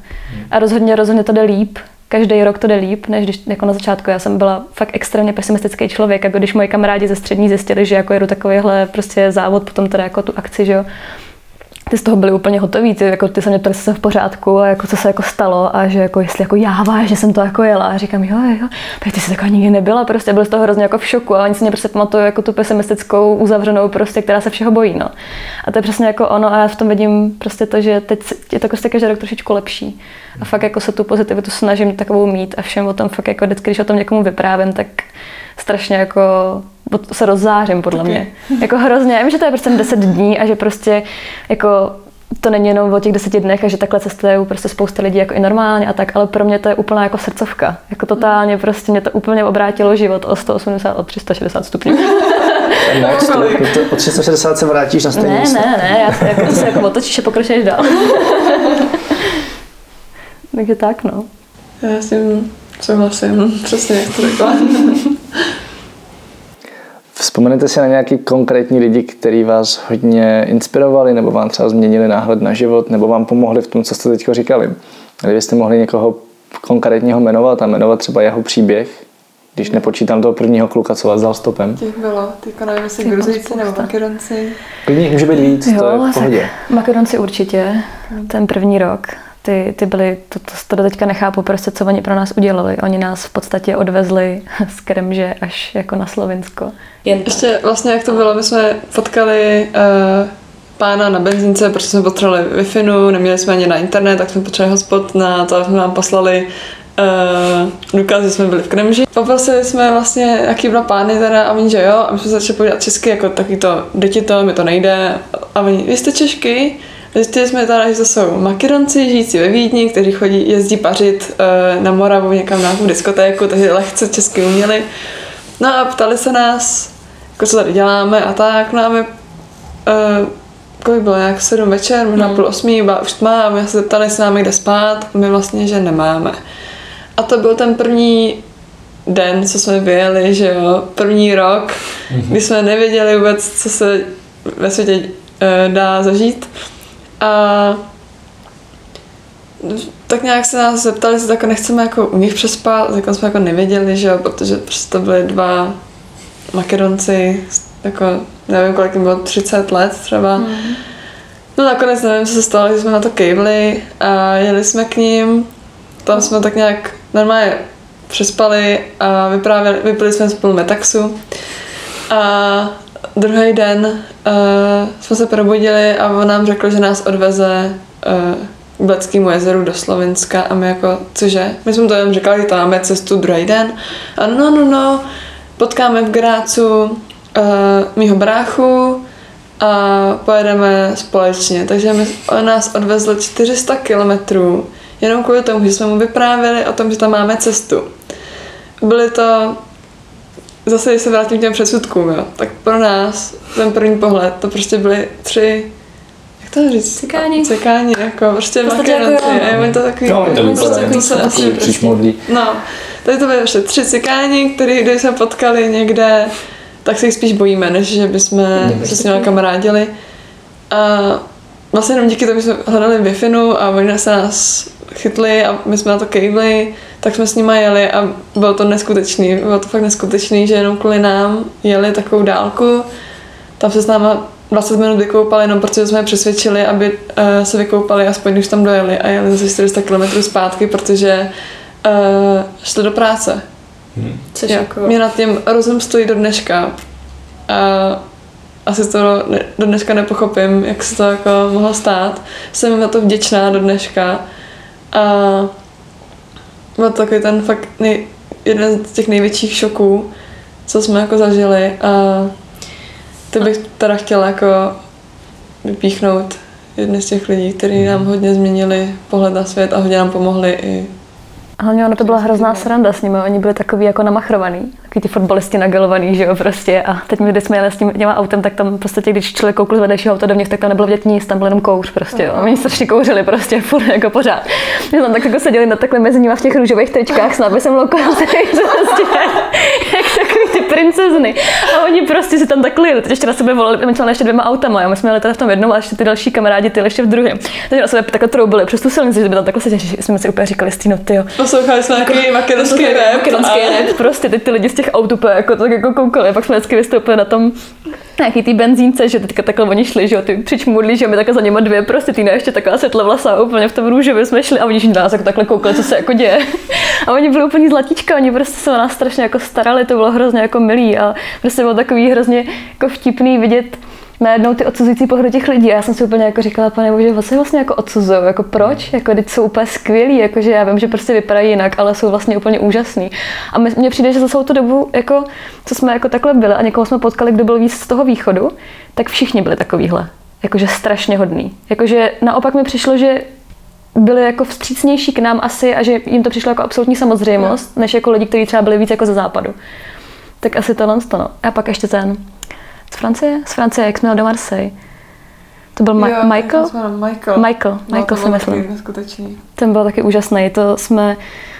A rozhodně, rozhodně to jde líp. Každý rok to jde líp, než když jako na začátku. Já jsem byla fakt extrémně pesimistický člověk, jako když moji kamarádi ze střední zjistili, že jako jedu takovýhle prostě závod, potom teda jako tu akci, že jo, ty z toho byli úplně hotoví, ty, jako, ty se mě ptali, jsem v pořádku a jako, co se jako stalo a že jako, jestli jako já vážně jsem to jako jela a říkám, jo, jo, ty jsi taková nikdy nebyla, prostě byl z toho hrozně jako v šoku a oni si mě prostě pamatují jako tu pesimistickou, uzavřenou prostě, která se všeho bojí, no. A to je přesně jako ono a já v tom vidím prostě to, že teď je to prostě každý rok trošičku lepší. A fakt jako se tu pozitivitu snažím takovou mít a všem o tom fakt jako vždycky, když o tom někomu vyprávím, tak strašně jako se rozzářím, podle okay. mě. Jako hrozně. Já vím, že to je prostě 10 dní a že prostě jako to není jenom o těch deseti dnech a že takhle cestují prostě spousta lidí jako i normálně a tak, ale pro mě to je úplná jako srdcovka. Jako totálně prostě mě to úplně obrátilo život o 180, o 360 stupňů. Ne, to, o 360 se vrátíš na stejný Ne, ne, ne, já se, jako, to se jako otočíš a pokračuješ dál. Takže tak, no. Já s tím souhlasím, přesně jak to řekla. Vzpomenete si na nějaký konkrétní lidi, kteří vás hodně inspirovali, nebo vám třeba změnili náhled na život, nebo vám pomohli v tom, co jste teď říkali? Kdybyste mohli někoho konkrétního jmenovat a jmenovat třeba jeho příběh, když nepočítám toho prvního kluka, co vás dal stopem. Těch bylo, teďka nevím, jestli Gruzíci nebo Makedonci. Klidně může být víc, jo, to je v pohodě. Makedonci určitě, ten první rok ty, ty byly, to, to, to do teďka nechápu prostě, co oni pro nás udělali. Oni nás v podstatě odvezli z Kremže až jako na Slovinsko. Jen Ještě vlastně jak to bylo, my jsme potkali uh, pána na benzince, protože jsme potřebovali wi neměli jsme ani na internet, tak jsme potřebovali hotspot na to, jsme nám poslali uh, důkaz, že jsme byli v Kremži. Poprosili jsme vlastně, jaký byl pány teda a oni, že jo, a my jsme se začali povídat česky, jako taky to, děti to, mi to nejde. A oni, vy jste Češky? Zjistili jsme teda, že to jsou Makedonci žijící ve Vídni, kteří chodí, jezdí pařit uh, na Moravu někam na diskotéku, takže lehce česky uměli. No a ptali se nás, jako co tady děláme a tak, no a my uh, kolik bylo, nějak sedm večer, možná hmm. půl osmí, byla už tma a my se zeptali s námi, kde spát, my vlastně, že nemáme. A to byl ten první den, co jsme vyjeli, že jo, první rok, hmm. kdy jsme nevěděli vůbec, co se ve světě uh, dá zažít. A tak nějak se nás zeptali, jestli tak nechceme jako u nich přespat, tak jsme jako nevěděli, že jo, protože prostě to byly dva Makedonci, jako nevím, kolik jim bylo, 30 let třeba. Mm. No nakonec nevím, co se stalo, že jsme na to kejvli a jeli jsme k ním. Tam jsme tak nějak normálně přespali a vyprávěli, vypili jsme spolu metaxu. A druhý den uh, jsme se probudili a on nám řekl, že nás odveze uh, k Bleckému jezeru do Slovenska a my jako, cože? My jsme to jenom říkali, že to máme cestu druhý den. A no, no, no, potkáme v Grácu uh, mýho bráchu a pojedeme společně. Takže my, on nás odvezl 400 kilometrů jenom kvůli tomu, že jsme mu vyprávěli o tom, že tam máme cestu. Byly to zase, když se vrátím k těm předsudkům, jo, tak pro nás ten první pohled, to prostě byly tři jak to říct? Cikáni. Cikáni, jako prostě makedonci. Jako, je to takový, no, to prostě to se asi prostě, No, tady to byly ještě tři cikáni, který, když jsme potkali někde, tak se jich spíš bojíme, než že bychom se s nimi kamarádili. A vlastně jenom díky tomu jsme hledali wi a oni se nás chytli a my jsme na to kejvli tak jsme s nimi jeli a bylo to neskutečný. Bylo to fakt neskutečný, že jenom kvůli nám jeli takovou dálku. tam se s náma 20 minut vykoupali, jenom protože jsme je přesvědčili, aby uh, se vykoupali, aspoň když tam dojeli a jeli zase 400 km zpátky, protože uh, šli do práce. Hmm. Což Já, jako... Mě nad tím rozum stojí do dneška. A asi to do dneška nepochopím, jak se to jako mohlo stát. Jsem jim na to vděčná do dneška. A byl to takový ten fakt nej, jeden z těch největších šoků, co jsme jako zažili. A to bych teda chtěla jako vypíchnout jedny z těch lidí, kteří nám hodně změnili pohled na svět a hodně nám pomohli i Hlavně ono to byla hrozná sranda s nimi, oni byli takový jako namachrovaný, takový ty fotbalisti nagelovaný, že jo, prostě. A teď my, když jsme jeli s tím těma autem, tak tam prostě, když člověk koukl z vedlejšího auta dovnitř, tak tam nebylo vidět nic, tam byl jenom kouř prostě, jo. Oni strašně kouřili prostě, furt jako pořád. My tam tak jako seděli na takhle mezi nimi v těch růžových tričkách s nápisem lokalizace, prostě, jak takový ty princezny. A oni prostě si tam takhle jeli, teď ještě na sebe volali, my jsme ještě dvěma autama, jo. my jsme jeli teda v tom jednom a ještě ty další kamarádi, ty ještě v druhém. Takže na sebe takhle troubili přes tu silnici, že by tam takhle seděli, že jsme si úplně říkali, Stýno, ty jo Poslouchali jsme nějaký makedonský rap. Makedonský rap, prostě teď ty lidi z těch aut úplně jako, tak jako koukali. Pak jsme vždycky vystoupili na tom nějaký ty benzínce, že teďka takhle oni šli, že jo, ty přičmudli, že my takhle za nimi dvě, prostě ty ještě taková světla vlasa, úplně v tom růžově jsme šli a oni nás jako takhle koukali, co se jako děje. A oni byli úplně zlatíčka, oni prostě se o nás strašně jako starali, to bylo hrozně jako milý a prostě bylo takový hrozně jako vtipný vidět, najednou ty odsuzující pohledu těch lidí. A já jsem si úplně jako říkala, pane bože, vlastně vlastně jako odsuzují, jako proč? Jako teď jsou úplně skvělí, jakože já vím, že prostě vypadají jinak, ale jsou vlastně úplně úžasní. A mně přijde, že za celou tu dobu, jako, co jsme jako takhle byli a někoho jsme potkali, kdo byl víc z toho východu, tak všichni byli takovýhle. Jakože strašně hodný. Jakože naopak mi přišlo, že byli jako vstřícnější k nám asi a že jim to přišlo jako absolutní samozřejmost, než jako lidi, kteří třeba byli víc jako ze západu. Tak asi tohle no. A pak ještě ten, z Francie? Z Francie, jak jsme do Marseille. To byl Ma- jo, Michael? Michael? Michael, no, Michael si myslím. Neskutečný. Ten byl taky úžasný. To jsme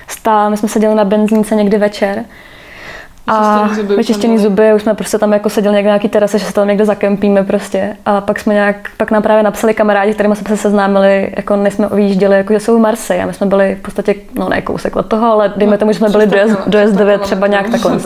stále, my jsme seděli na benzínce někdy večer a vyčištěný zuby, už jsme prostě tam jako seděli někde na nějaký terase, že se tam někde zakempíme prostě. A pak jsme nějak, pak nám právě napsali kamarádi, kterými jsme se seznámili, jako než jsme vyjížděli, jako že jsou v Marseille. A my jsme byli v podstatě, no ne kousek od toho, ale dejme tomu, že jsme byli dojezd, dojezdově třeba nějak takhle.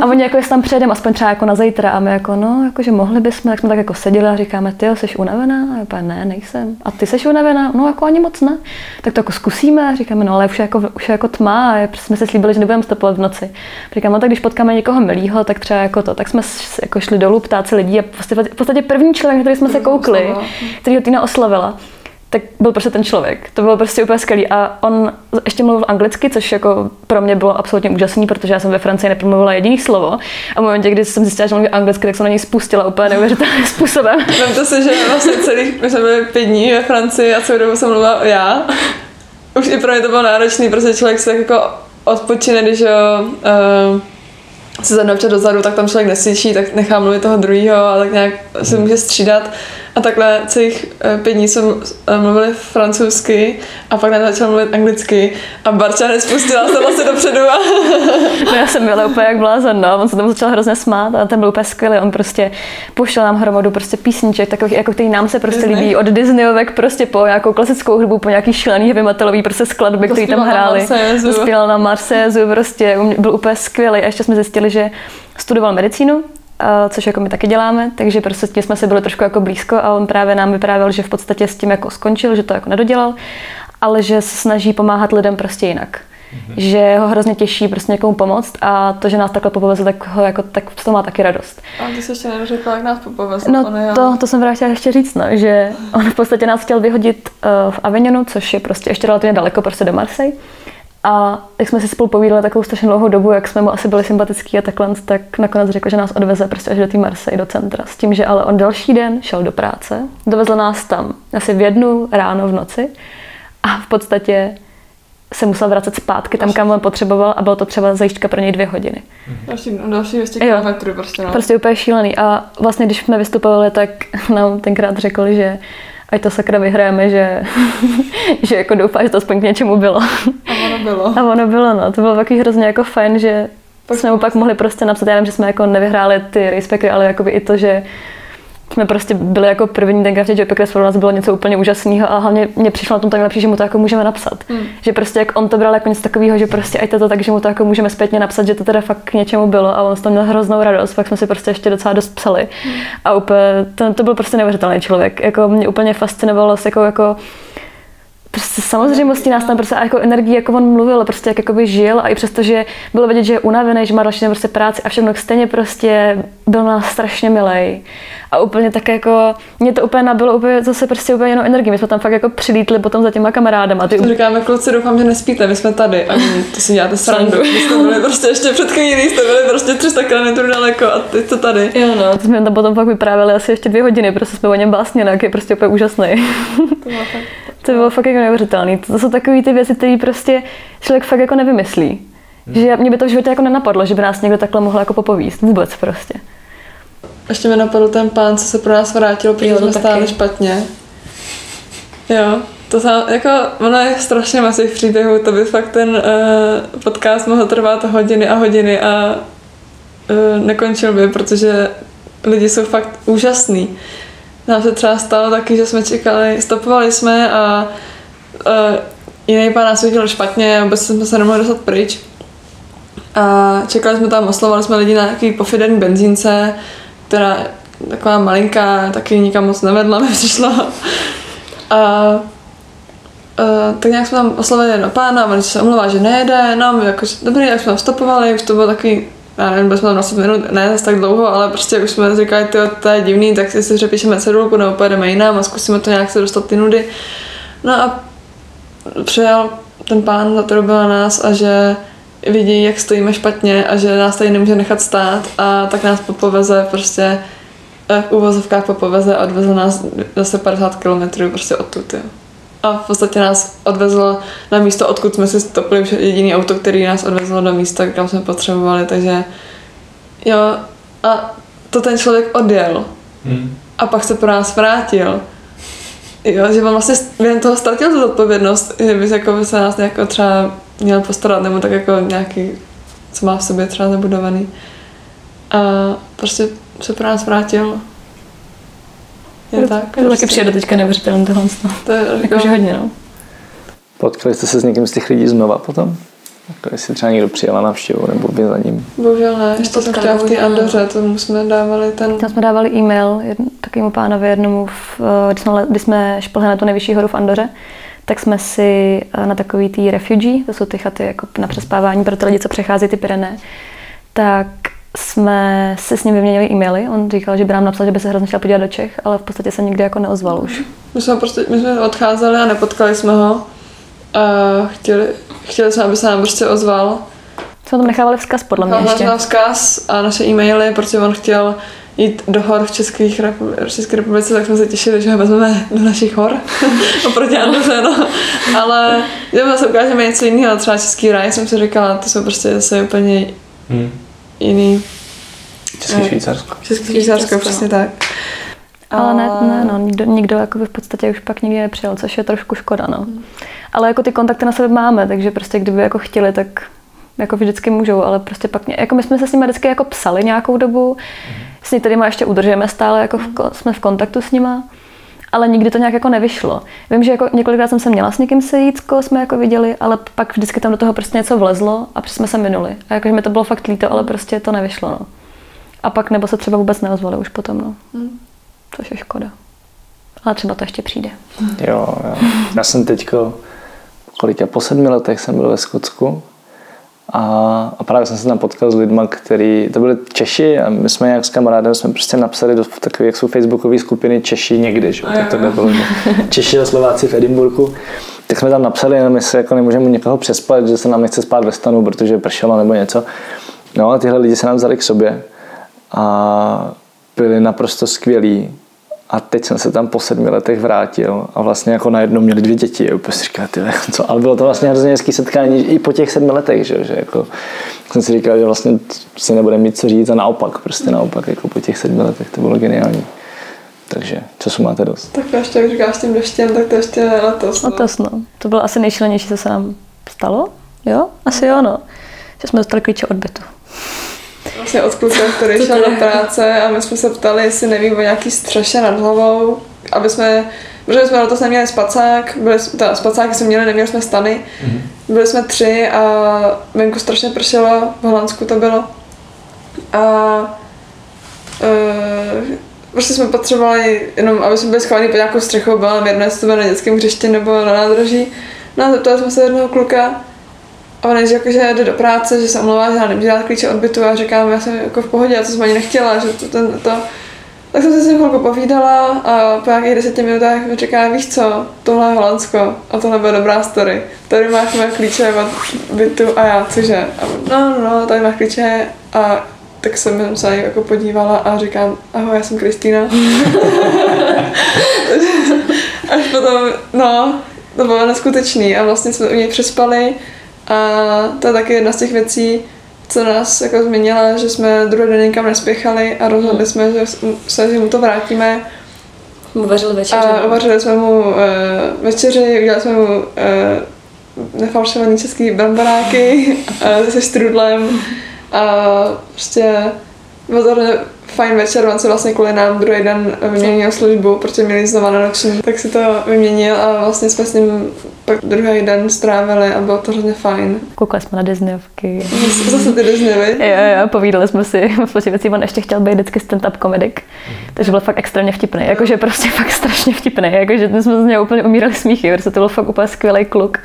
A oni jako, jestli tam přejedeme aspoň třeba jako na zítra a my jako, no, jako, že mohli bychom, tak jsme tak jako seděli a říkáme, ty jsi unavená? A já ne, nejsem. A ty jsi unavená? No, jako ani moc ne. Tak to jako zkusíme říkáme, no, ale už je jako, už je jako tma a jsme si slíbili, že nebudeme stopovat v noci. Říkáme, tak když potkáme někoho milého, tak třeba jako to. Tak jsme jako šli dolů, ptát se lidí a v podstatě první člověk, který jsme se koukli, který ho Týna oslavila, tak byl prostě ten člověk. To bylo prostě úplně skvělý. A on ještě mluvil anglicky, což jako pro mě bylo absolutně úžasný, protože já jsem ve Francii nepromluvila jediný slovo. A v momentě, kdy jsem zjistila, že mluví anglicky, tak jsem na něj spustila úplně neuvěřitelným způsobem. Vemte si, že vlastně celých, jsme byli pět dní ve Francii a celou dobu jsem mluvila já. Už i pro mě to bylo náročný, protože člověk se tak jako odpočine, když ho uh, se zadne občas dozadu, tak tam člověk neslyší, tak nechá mluvit toho druhého a tak nějak se může střídat. A takhle celých eh, pět dní jsme eh, mluvili francouzsky a pak nám začal mluvit anglicky a Barča nespustila se vlastně dopředu. A... no já jsem byla úplně jak blázen, no. On se tomu začal hrozně smát a ten byl úplně skvělý. On prostě puštěl nám hromadu prostě písniček, takových, jako který nám se prostě Disney. líbí. Od Disneyovek prostě po nějakou klasickou hudbu, po nějaký šílený heavy metalový prostě skladby, které tam hráli. Zaspíval na Marseillaise, prostě byl úplně skvělý. A ještě jsme zjistili, že studoval medicínu což jako my taky děláme, takže prostě jsme se byli trošku jako blízko a on právě nám vyprávěl, že v podstatě s tím jako skončil, že to jako nedodělal, ale že se snaží pomáhat lidem prostě jinak. Mm-hmm. Že ho hrozně těší prostě někomu pomoct a to, že nás takhle popovezl, tak, ho jako, tak z toho má taky radost. A ty jsi ještě neřekla, jak nás popovezl. No to, to jsem právě chtěla ještě říct, no, že on v podstatě nás chtěl vyhodit uh, v Avignonu, což je prostě ještě relativně daleko prostě do Marseille. A jak jsme si spolu povídali takovou strašně dlouhou dobu, jak jsme mu asi byli sympatický a takhle, tak nakonec řekl, že nás odveze prostě až do té Marseille, do centra. S tím, že ale on další den šel do práce, dovezl nás tam asi v jednu ráno v noci a v podstatě se musel vracet zpátky tam, kam on potřeboval a bylo to třeba zajížďka pro něj dvě hodiny. Další, další 200 kilometrů prostě. No. Prostě úplně šílený. A vlastně, když jsme vystupovali, tak nám tenkrát řekli, že ať to sakra vyhrajeme, že, že jako doufá, že to aspoň k něčemu bylo. A ono bylo. A ono bylo, no. To bylo taky hrozně jako fajn, že pak jsme mu pak mohli prostě napsat, já vím, že jsme jako nevyhráli ty racepackery, ale jakoby i to, že jsme prostě byli jako první ten graffiti job, pro nás bylo něco úplně úžasného a hlavně mě přišlo na tom tak lepší, že mu to jako můžeme napsat. Hmm. Že prostě jak on to bral jako něco takového, že prostě ať to, to tak, že mu to jako můžeme zpětně napsat, že to teda fakt k něčemu bylo a on toho měl hroznou radost, pak jsme si prostě ještě docela dost psali. Hmm. A úplně, to, to byl prostě neuvěřitelný člověk. Jako mě úplně fascinovalo jako, jako prostě samozřejmostí nás tam prostě jako energii, jako on mluvil, prostě jak jakoby žil a i přesto, že bylo vidět, že je unavený, že má další prostě práci a všechno stejně prostě byl nás strašně milej. A úplně tak jako, mě to úplně nabilo úplně zase prostě úplně jenom energii. My jsme tam fakt jako přilítli potom za těma kamarádama. Ty... Říkáme, kluci, doufám, že nespíte, my jsme tady. A to si děláte srandu. My jsme byli prostě ještě před chvílí, jste byli prostě 300 km daleko a teď to tady. Jo, no, to jsme tam potom fakt vyprávěli asi ještě dvě hodiny, prostě jsme o něm básně, jak je prostě úplně úžasný. To bylo fakt. To bylo fakt jako neuvěřitelné. To jsou takové ty věci, které prostě člověk fakt jako nevymyslí. Hmm. Že mě by to v životě jako nenapadlo, že by nás někdo takhle mohl jako popovíst. Vůbec prostě. Ještě mi napadl ten pán, co se pro nás vrátil, protože jo, jsme stáli taky. špatně. Jo, to sám, jako, ono je strašně těch příběhů, to by fakt ten uh, podcast mohl trvat hodiny a hodiny a uh, nekončil by, protože lidi jsou fakt úžasní. Nám se třeba stalo taky, že jsme čekali, stopovali jsme a uh, jiný pán nás viděl špatně a vůbec jsme se nemohli dostat pryč. A čekali jsme tam, oslovali jsme lidi na nějaký pofiderní benzínce, která taková malinká, taky nikam moc nevedla, mi přišla. A Uh, tak nějak jsme tam oslovili jedno pána, on se omlouvá, že nejede, no my jako, dobrý, jak jsme tam stopovali, už to bylo takový, já nevím, byli jsme tam 20 minut, ne zase tak dlouho, ale prostě už jsme říkali, to je divný, tak si přepíšeme cedulku nebo pojedeme jinam a zkusíme to nějak se dostat ty nudy. No a přijel ten pán za to na nás a že vidí, jak stojíme špatně a že nás tady nemůže nechat stát a tak nás popoveze prostě eh, v úvozovkách popoveze a odvezl nás zase 50 km prostě odtud, jo. A v podstatě nás odvezl na místo, odkud jsme si stopili, jediný auto, který nás odvezlo do místa, kam jsme potřebovali, takže jo, a to ten člověk odjel. Hmm. A pak se pro nás vrátil. Jo, že on vlastně během toho ztratil tu odpovědnost, že by, jako by se nás jako třeba měl postarat, nebo tak jako nějaký, co má v sobě třeba zabudovaný. A prostě se pro nás vrátil. Je to, tak. To prostě. taky přijde teďka neuvěřitelný tohle. To je Jakože hodně, no. Potkali jste se s někým z těch lidí znova potom? Jako jestli třeba někdo přijel na návštěvu nebo by za ním? Bohužel ne, ještě jsem chtěla v té Andoře, tomu jsme dávali ten... Tam jsme dávali e-mail jedn, takovému pánovi jednomu, v, eh, když, jsme, když jsme šplhli na tu nejvyšší horu v Andoře, tak jsme si eh, na takový tý refugee, to jsou ty chaty jako na přespávání pro ty lidi, co přechází ty Pyrené, tak jsme si s ním vyměnili e-maily. On říkal, že by nám napsal, že by se hrozně chtěl podívat do Čech, ale v podstatě se nikdy jako neozval už. My jsme, prostě, my jsme odcházeli a nepotkali jsme ho. A chtěli, chtěli jsme, aby se nám prostě ozval. Jsme tam nechávali vzkaz, podle mě ještě. vzkaz a naše e-maily, protože on chtěl jít do hor v, Českých v České republice, tak jsme se těšili, že ho vezmeme do našich hor oproti Andoře, no. Ale kdyby se ukážeme něco jiného, třeba Český ráj, jsem si říkala, to jsou prostě zase úplně hmm. Jiný. Český eh, Švýcarsko. Český Švýcarsko, přesně tak. Ale ne, ne no, nikdo, nikdo jako v podstatě už pak nikdy nepřijel, což je trošku škoda, no. Ale jako ty kontakty na sebe máme, takže prostě kdyby jako chtěli, tak jako vždycky můžou, ale prostě pak, jako my jsme se s nimi vždycky jako psali nějakou dobu, mm. s některými ještě udržujeme stále, jako v, jsme v kontaktu s nima, ale nikdy to nějak jako nevyšlo. Vím, že jako několikrát jsem se měla s někým sejít, koho jsme jako viděli, ale pak vždycky tam do toho prostě něco vlezlo a jsme se minuli. A jakože mi to bylo fakt líto, ale prostě to nevyšlo, no. A pak nebo se třeba vůbec neozvali už potom, no. Mm. Což je škoda. Ale třeba to ještě přijde. Jo, jo. Já jsem teďko, kolik po sedmi letech jsem byl ve Skotsku a, a právě jsem se tam potkal s lidmi, kteří, to byli Češi a my jsme jak s kamarádem jsme prostě napsali do takové, jak jsou facebookové skupiny Češi někdy, že? tak to bylo Češi a Slováci v Edinburgu. Tak jsme tam napsali, jenom jestli jako nemůžeme někoho přespat, že se nám nechce spát ve stanu, protože pršelo nebo něco. No a tyhle lidi se nám vzali k sobě a byli naprosto skvělí a teď jsem se tam po sedmi letech vrátil a vlastně jako najednou měli dvě děti. A úplně si říkal, ty, co? Ale bylo to vlastně hrozně hezký setkání i po těch sedmi letech, že, že jako, jsem si říkal, že vlastně si nebude mít co říct a naopak, prostě naopak, jako po těch sedmi letech to bylo geniální. Takže času máte dost. Tak ještě, jak říkáš tím deštěm, tak to ještě letos. No. Letos, no. To bylo asi nejšilenější, co se nám stalo. Jo? Asi jo, no. Že jsme dostali klíče od bytu. Vlastně od kluka, který šel do práce a my jsme se ptali, jestli neví o nějaký střeše nad hlavou, aby jsme, protože jsme na to neměli spacák, byli, teda spacáky jsme měli, neměli jsme stany, mm-hmm. byli jsme tři a venku strašně pršelo, v Holandsku to bylo. A e, prostě jsme potřebovali jenom, aby jsme byli schváleni pod nějakou střechou, bylo nám jedno, jestli to bylo na dětském hřišti nebo na nádraží. No a zeptali jsme se jednoho kluka, a on že jakože jde do práce, že se omlouvá, že já nemůže dát klíče od bytu a říkám, já jsem jako v pohodě, já to jsem ani nechtěla, že to, ten, to, tak jsem se s ním chvilku povídala a po nějakých deseti minutách mi říká, víš co, tohle je Holandsko a tohle bude dobrá story. Tady máš moje klíče od bytu a já, cože? A no, no, no, tady máš klíče a tak jsem se jako podívala a říkám, ahoj, já jsem Kristýna. Až potom, no, to bylo neskutečný a vlastně jsme u něj přespali a to je taky jedna z těch věcí, co nás jako změnila, že jsme druhý den nikam nespěchali a rozhodli hmm. jsme, že se že mu to vrátíme. Uvařili večeři. A uvařili jsme mu uh, večeři, udělali jsme mu uh, nefalšovaný český bramboráky uh, se strudlem a prostě bylo to fajn večer, on se vlastně kvůli nám druhý den vyměnil službu, protože měli znova na noční, tak si to vyměnil a vlastně jsme s ním pak druhý den strávili a bylo to hrozně fajn. Koukali jsme na Disneyovky. Zase ty Disney, Jo, jo, povídali jsme si spoustu věcí, on ještě chtěl být vždycky stand-up komedik, takže byl fakt extrémně vtipný, jakože prostě fakt strašně vtipný, jakože my jsme z něj úplně umírali smíchy, protože to byl fakt úplně skvělý kluk.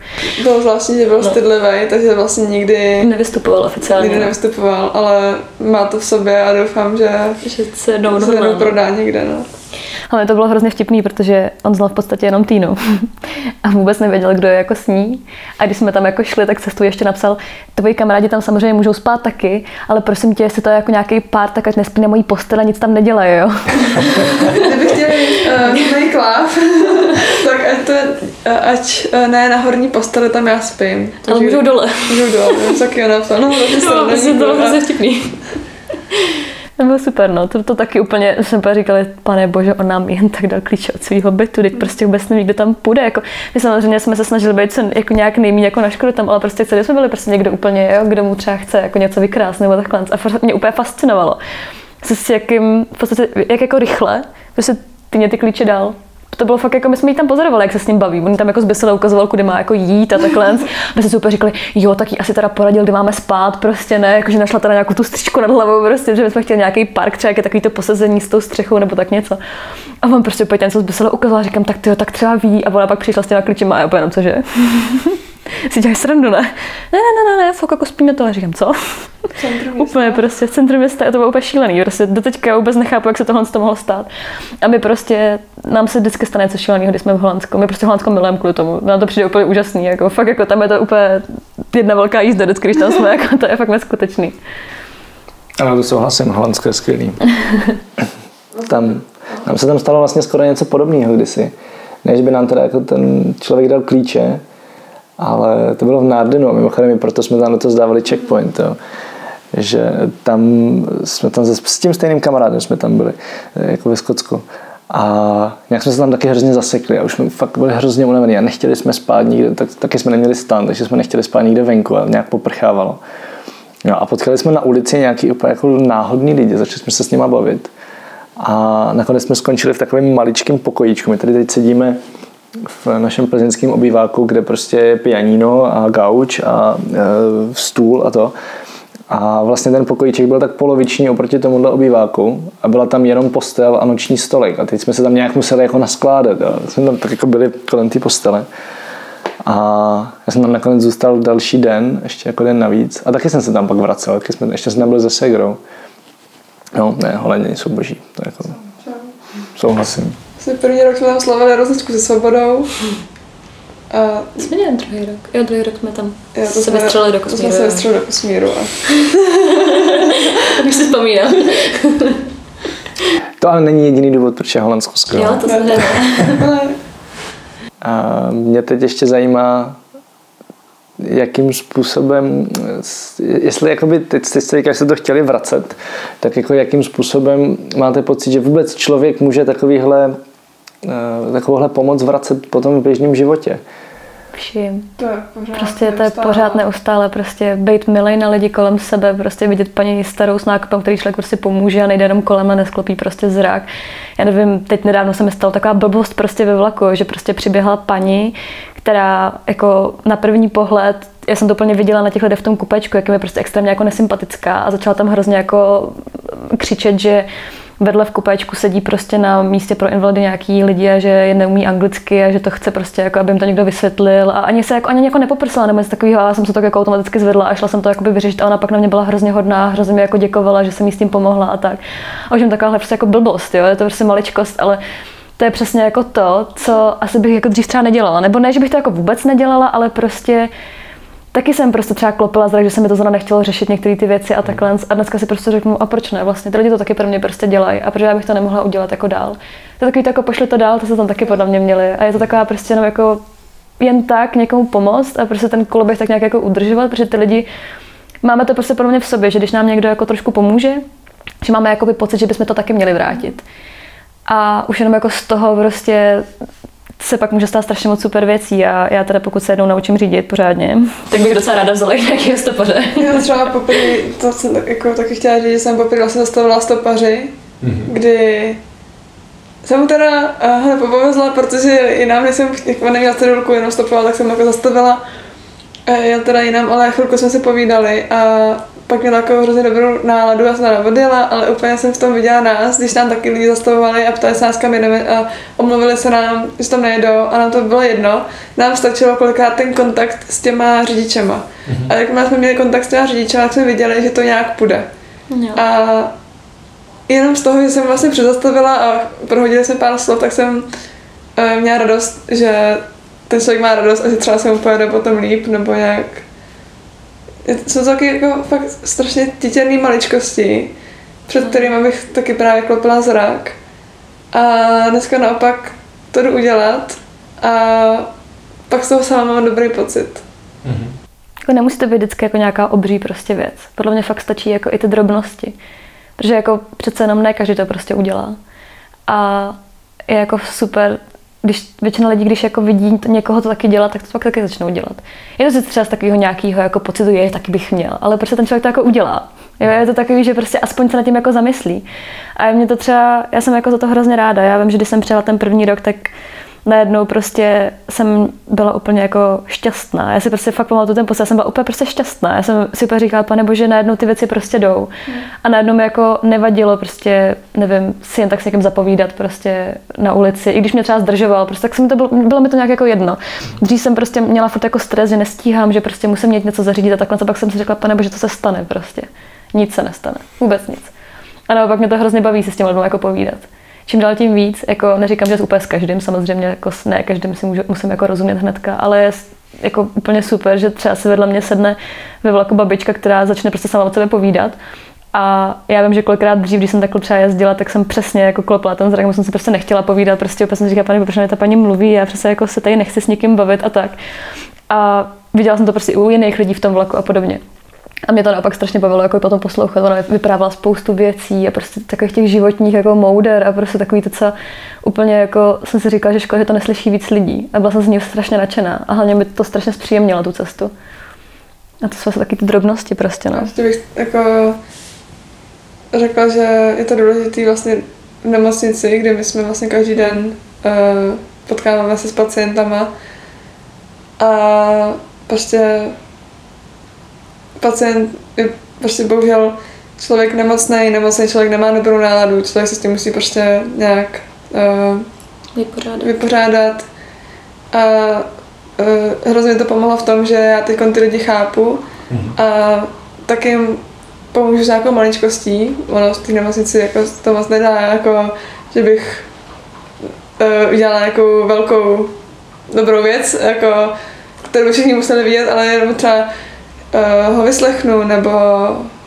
Bylo zvláštní, že byl no. stydlivý, takže vlastně nikdy nevystupoval oficiálně. Nikdy nevystupoval, ale má to v sobě a doufám, že, že se jednou, se jednou prodá někde. No. Ale to bylo hrozně vtipný, protože on znal v podstatě jenom Týnu a vůbec nevěděl, kdo je jako s ní. A když jsme tam jako šli, tak cestu ještě napsal, tvoji kamarádi tam samozřejmě můžou spát taky, ale prosím tě, jestli to je jako nějaký pár, tak ať nespí na mojí postele, nic tam nedělají, jo. Kdyby chtěli uh, kláv, tak ať, to, uh, ať uh, ne na horní posteli, tam já spím. To ale můžou dole. Můžou dole, taky ho napsal. No, to, no, to bylo hrozně vtipný. To bylo super, no. To, to taky úplně jsem pak říkali, pane bože, on nám jen tak dal klíče od svého bytu, teď prostě vůbec neví, kdo tam půjde. Jako, my samozřejmě jsme se snažili být co, jako nějak nejméně jako na škodu tam, ale prostě celý jsme byli prostě někdo úplně, jo, kdo mu třeba chce jako něco vykrást nebo takhle. A mě úplně fascinovalo. S jakým, v podstatě, jak jako rychle, prostě ty mě ty klíče dal to bylo fakt jako, my jsme jí tam pozorovali, jak se s ním baví. On tam jako zbysele ukazoval, kudy má jako jít a takhle. My jsme si úplně říkali, jo, tak jí asi teda poradil, kdy máme spát, prostě ne, jakože našla teda nějakou tu střičku nad hlavou, prostě, že my jsme chtěli nějaký park, třeba jak je takový to posazení s tou střechou nebo tak něco. A on prostě úplně co zbysele ukazoval, říkám, tak ty tak třeba ví. A ona pak přišla s těma klíčema a já úplně jenom, cože? si děláš srandu, ne? Ne, ne, ne, ne, fakt jako spíme to. A říkám, co? úplně prostě v centru města, je to bylo úplně šílený. Prostě do teďka vůbec nechápu, jak se tohle to mohlo stát. A my prostě, nám se vždycky stane něco šíleného, když jsme v Holandsku. My prostě Holandsko milujeme kvůli tomu. Nám to přijde úplně úžasný. Jako, fakt jako tam je to úplně jedna velká jízda, vždycky, když tam jsme, jako, to je fakt neskutečný. Ano, to souhlasím, Holandsko je skvělý. tam, nám se tam stalo vlastně skoro něco podobného kdysi. Než by nám teda jako ten člověk dal klíče, ale to bylo v Nardenu a mimochodem proto jsme tam na to zdávali checkpoint, jo. že tam jsme tam s tím stejným kamarádem jsme tam byli, jako ve Skotsku. A nějak jsme se tam taky hrozně zasekli a už jsme fakt byli hrozně unavení a nechtěli jsme spát nikde, tak, taky jsme neměli stan, takže jsme nechtěli spát nikde venku a nějak poprchávalo. No a potkali jsme na ulici nějaký úplně jako náhodný lidi, začali jsme se s nimi bavit. A nakonec jsme skončili v takovém maličkém pokojíčku. My tady teď sedíme v našem plzeňském obýváku, kde prostě je pianino a gauč a e, stůl a to. A vlastně ten pokojíček byl tak poloviční oproti tomuhle obýváku a byla tam jenom postel a noční stolek. A teď jsme se tam nějak museli jako naskládat. Jo. Jsme tam tak jako byli kolem té postele. A já jsem tam nakonec zůstal další den, ještě jako den navíc. A taky jsem se tam pak vracel, taky jsme, ještě jsem tam byl se Segrou. No, ne, Holanděni jsou boží. To jako, souhlasím. Vlastně první rok jsme tam slavili rozličku se svobodou. A... Jsme měli druhý rok. Jo, druhý rok jsme tam jo, to se vystřelili do kosmíru. To jsme se vystřelili do kosmíru. A... tak si vzpomínám. to ale není jediný důvod, proč je Holandsko skvělé. Jo, to jsme A mě teď ještě zajímá, jakým způsobem, jestli jakoby teď jste jak se to chtěli vracet, tak jako jakým způsobem máte pocit, že vůbec člověk může takovýhle, takovouhle pomoc vracet potom v běžném životě? vším. To je pořád Prostě to je neustále. pořád neustále, prostě být milej na lidi kolem sebe, prostě vidět paní starou s nákupem, který člověk prostě pomůže a nejde jenom kolem a nesklopí prostě zrak. Já nevím, teď nedávno se mi stala taková blbost prostě ve vlaku, že prostě přiběhla paní, která jako na první pohled, já jsem to úplně viděla na těch lidech v tom kupečku, jak je mi prostě extrémně jako nesympatická a začala tam hrozně jako křičet, že vedle v kupéčku sedí prostě na místě pro invalidy nějaký lidi a že je neumí anglicky a že to chce prostě, jako aby jim to někdo vysvětlil a ani se jako, ani jako nepoprsala nebo něco takového já jsem se to jako automaticky zvedla a šla jsem to jakoby vyřešit a ona pak na mě byla hrozně hodná, hrozně mi jako děkovala, že jsem jí s tím pomohla a tak. A už jen takováhle prostě jako blbost, jo, je to prostě maličkost, ale to je přesně jako to, co asi bych jako dřív třeba nedělala. Nebo ne, že bych to jako vůbec nedělala, ale prostě taky jsem prostě třeba klopila zrak, že se mi to zrovna nechtělo řešit některé ty věci a takhle. A dneska si prostě řeknu, a proč ne? Vlastně ty lidi to taky pro mě prostě dělají a proč já bych to nemohla udělat jako dál. To je takový to jako pošli to dál, to se tam taky podle mě měli. A je to taková prostě jenom jako jen tak někomu pomoct a prostě ten koloběh tak nějak jako udržovat, protože ty lidi máme to prostě podle mě v sobě, že když nám někdo jako trošku pomůže, že máme jakoby pocit, že bychom to taky měli vrátit. A už jenom jako z toho prostě se pak může stát strašně moc super věcí a já teda pokud se jednou naučím řídit pořádně, tak bych docela ráda vzala i nějaký stopaře. Já třeba poprvé, to jsem tak- jako taky chtěla říct, že jsem poprvé vlastně zastavila stopaři, kdy jsem mu teda uh, nepovezla, protože jinam, když jsem jako neměla cedulku, jenom stopovala, tak jsem jako zastavila. Uh, jel teda jinam, ale chvilku jsme si povídali a pak měla jako hrozně dobrou náladu, já jsem teda odjela, ale úplně jsem v tom viděla nás, když nám taky lidi zastavovali a ptali se nás, kam jedeme a omluvili se nám, že tam nejedou a nám to bylo jedno. Nám stačilo kolikrát ten kontakt s těma řidičema. A jakmile jsme měli kontakt s těma řidičema, tak jsme viděli, že to nějak půjde. A jenom z toho, že jsem vlastně přizastavila a prohodili jsme pár slov, tak jsem uh, měla radost, že ten člověk má radost a že třeba se mu pojede potom líp, nebo nějak... Je- Jsou to taky jako fakt strašně titěrný maličkosti, před kterými bych taky právě klopila zrak. A dneska naopak to jdu udělat a pak z toho sama mám dobrý pocit. Jako nemusí to být vždycky jako nějaká obří prostě věc. Podle mě fakt stačí jako i ty drobnosti. Protože jako přece jenom ne každý to prostě udělá. A je jako super, když většina lidí, když jako vidí to, někoho to taky dělat, tak to pak taky začnou dělat. Je to třeba z takového nějakého jako pocitu, je, taky bych měl, ale prostě ten člověk to jako udělá. Jo, je to takový, že prostě aspoň se nad tím jako zamyslí. A mě to třeba, já jsem jako za to hrozně ráda. Já vím, že když jsem přijela ten první rok, tak najednou prostě jsem byla úplně jako šťastná. Já si prostě fakt pamatuju ten pocit, já jsem byla úplně prostě šťastná. Já jsem si úplně říkala, pane bože, najednou ty věci prostě jdou. A najednou mi jako nevadilo prostě, nevím, si jen tak s někým zapovídat prostě na ulici. I když mě třeba zdržoval, prostě tak se mi to bylo, bylo mi to nějak jako jedno. Dřív jsem prostě měla furt jako stres, že nestíhám, že prostě musím mít něco zařídit a takhle. A pak jsem si řekla, pane bože, to se stane prostě. Nic se nestane. Vůbec nic. A naopak mě to hrozně baví si s těmi lidmi jako povídat. Čím dál tím víc, jako neříkám, že úplně s každým, samozřejmě jako s ne každým si můžu, musím jako rozumět hnedka, ale je s- jako úplně super, že třeba si vedle mě sedne ve vlaku babička, která začne prostě sama od sebe povídat. A já vím, že kolikrát dřív, když jsem takhle třeba jezdila, tak jsem přesně jako klopla ten zrak, jsem si prostě nechtěla povídat, prostě úplně jsem říkala, pane, proč ta paní mluví, já přesně jako se tady nechci s někým bavit a tak. A viděla jsem to prostě u jiných lidí v tom vlaku a podobně. A mě to naopak strašně bavilo jako potom poslouchat. Ona vyprávěla spoustu věcí a prostě takových těch životních jako mouder a prostě takový to, co úplně jako jsem si říkala, že škoda, že to neslyší víc lidí. A byla jsem z ní strašně nadšená. A hlavně mi to strašně zpříjemnilo tu cestu. A to jsou asi taky ty drobnosti prostě, no. Ještě bych jako řekla, že je to důležité vlastně v nemocnici, kde my jsme vlastně každý den uh, potkáváme se s pacientama a prostě pacient je prostě bohužel člověk nemocný, nemocný člověk nemá dobrou náladu, člověk se s tím musí prostě nějak uh, Vypořádat. vypořádat. A uh, hrozně mi to pomohlo v tom, že já teď ty lidi chápu a taky jim pomůžu s nějakou maličkostí. Ono v té nemocnici jako to moc nedá, jako, že bych uh, udělala nějakou velkou dobrou věc, jako, kterou všichni museli vidět, ale jenom třeba uh, ho vyslechnu, nebo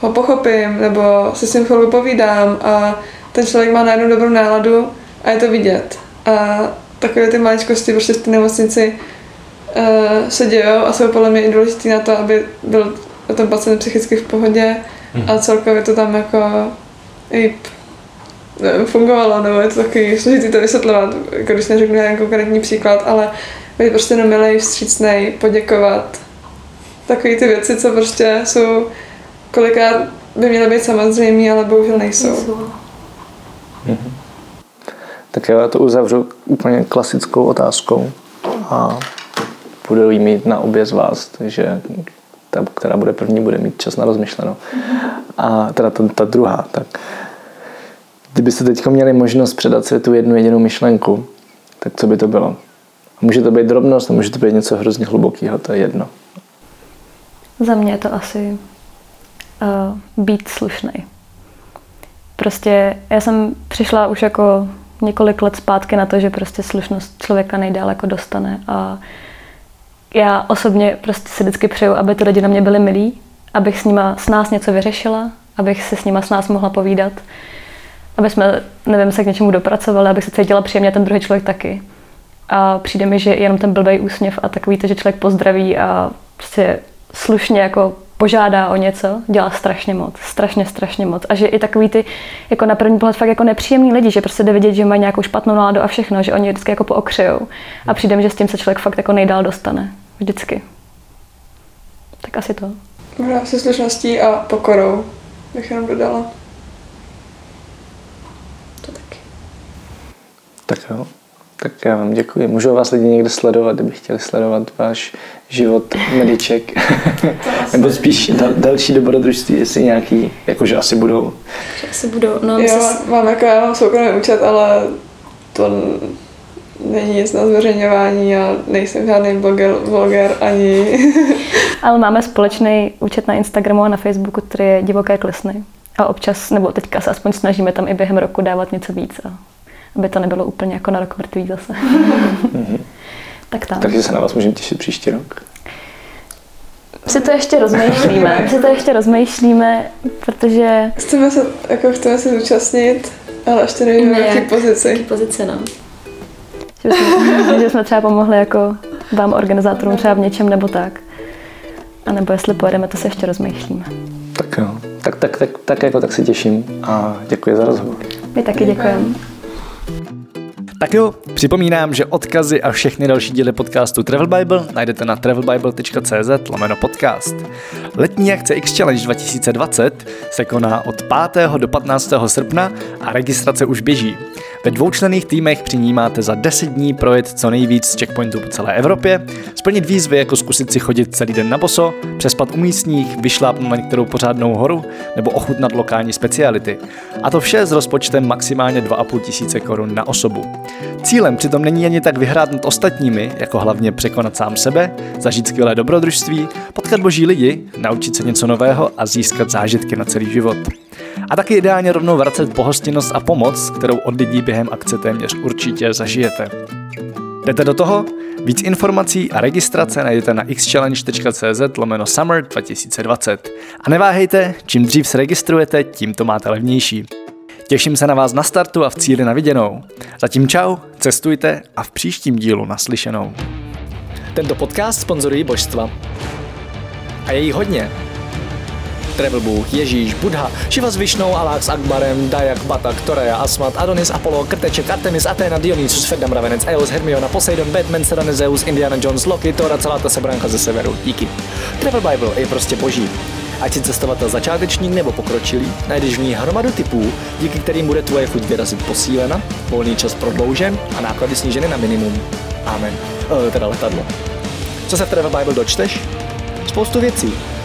ho pochopím, nebo se s ním chvilku povídám a ten člověk má najednou dobrou náladu a je to vidět. A takové ty maličkosti prostě v té nemocnici uh, se dějou a jsou podle mě i důležité na to, aby byl ten pacient psychicky v pohodě a celkově to tam jako i nevím, fungovalo, nebo je to takový složitý to vysvětlovat, jako když neřeknu nějaký konkrétní příklad, ale být prostě jenom milej, vstřícnej, poděkovat. Takové ty věci, co prostě jsou kolikrát by měly být samozřejmé, ale bohužel nejsou. Tak já to uzavřu úplně klasickou otázkou a budu jí mít na obě z vás, takže ta, která bude první, bude mít čas na rozmyšlenou. A teda ta, ta druhá, tak kdybyste teď měli možnost předat světu jednu jedinou myšlenku, tak co by to bylo? Může to být drobnost a může to být něco hrozně hlubokého, to je jedno. Za mě je to asi uh, být slušný. Prostě já jsem přišla už jako několik let zpátky na to, že prostě slušnost člověka nejdál jako dostane a já osobně prostě si vždycky přeju, aby ty lidi na mě byli milí, abych s nima s nás něco vyřešila, abych se s nima s nás mohla povídat, aby jsme, nevím, se k něčemu dopracovali, abych se cítila příjemně ten druhý člověk taky. A přijde mi, že jenom ten blbej úsměv a takový to, že člověk pozdraví a prostě slušně jako požádá o něco, dělá strašně moc, strašně, strašně moc. A že i takový ty, jako na první pohled fakt jako nepříjemný lidi, že prostě jde vidět, že mají nějakou špatnou náladu a všechno, že oni vždycky jako pookřejou. A přijde že s tím se člověk fakt jako nejdál dostane. Vždycky. Tak asi to. Možná se slušností a pokorou bych jenom dodala. To taky. Tak jo. Tak já vám děkuji. Můžou vás lidi někde sledovat, kdyby chtěli sledovat váš život mediček? Nebo spíš dal, další dobrodružství, jestli nějaký, jakože asi budou. Asi budou, no Jo, mám jako, já mám soukromý účet, ale to není nic na zveřejňování a nejsem žádný bloger, bloger ani... Ale máme společný účet na Instagramu a na Facebooku, který je Divoké klesny. A občas, nebo teďka se aspoň snažíme tam i během roku dávat něco víc, a aby to nebylo úplně jako na rok mrtvý zase. tak tam. Takže se na vás můžeme těšit příští rok. Si to ještě rozmýšlíme, si to ještě rozmýšlíme, protože... Chceme se, jako chceme se zúčastnit, ale ještě nevíme, v jaké pozici. pozici, no. Že jsme, že jsme třeba pomohli jako vám organizátorům třeba v něčem nebo tak. A nebo jestli pojedeme, to se ještě rozmýšlíme. Tak jo. Tak, tak, tak, tak jako tak se těším a děkuji za rozhovor. My taky děkujeme. Tak jo, připomínám, že odkazy a všechny další díly podcastu Travel Bible najdete na travelbible.cz lomeno podcast. Letní akce X Challenge 2020 se koná od 5. do 15. srpna a registrace už běží. Ve dvoučlenných týmech při ní máte za 10 dní projet co nejvíc z checkpointů po celé Evropě, splnit výzvy jako zkusit si chodit celý den na boso, přespat u místních, vyšlápnout na některou pořádnou horu nebo ochutnat lokální speciality. A to vše s rozpočtem maximálně 2,5 tisíce korun na osobu. Cílem přitom není ani tak vyhrát nad ostatními, jako hlavně překonat sám sebe, zažít skvělé dobrodružství, potkat boží lidi, naučit se něco nového a získat zážitky na celý život. A taky ideálně rovnou vracet pohostinnost a pomoc, kterou od lidí během akce téměř určitě zažijete. Jdete do toho? Víc informací a registrace najdete na xchallenge.cz lomeno summer 2020. A neváhejte, čím dřív se registrujete, tím to máte levnější. Těším se na vás na startu a v cíli na viděnou. Zatím čau, cestujte a v příštím dílu naslyšenou. Tento podcast sponzorují božstva. A je jich hodně. Travel Bůh, Ježíš, Buddha, Šiva s Višnou, Alák s Akbarem, Dajak, Batak, Torea, Asmat, Adonis, Apollo, Krteček, Artemis, Athena, Dionysus, Ferdam, Ravenec, Eos, Hermiona, Poseidon, Batman, Serena, Zeus, Indiana Jones, Loki, Thor a celá ta sebranka ze severu. Díky. Travel Bible je prostě boží. Ať si cestovatel začátečník nebo pokročilý, najdeš v ní hromadu typů, díky kterým bude tvoje chuť vyrazit posílena, volný čas prodloužen a náklady sníženy na minimum. Amen. E, teda letadlo. Co se v Travel Bible dočteš? Spoustu věcí.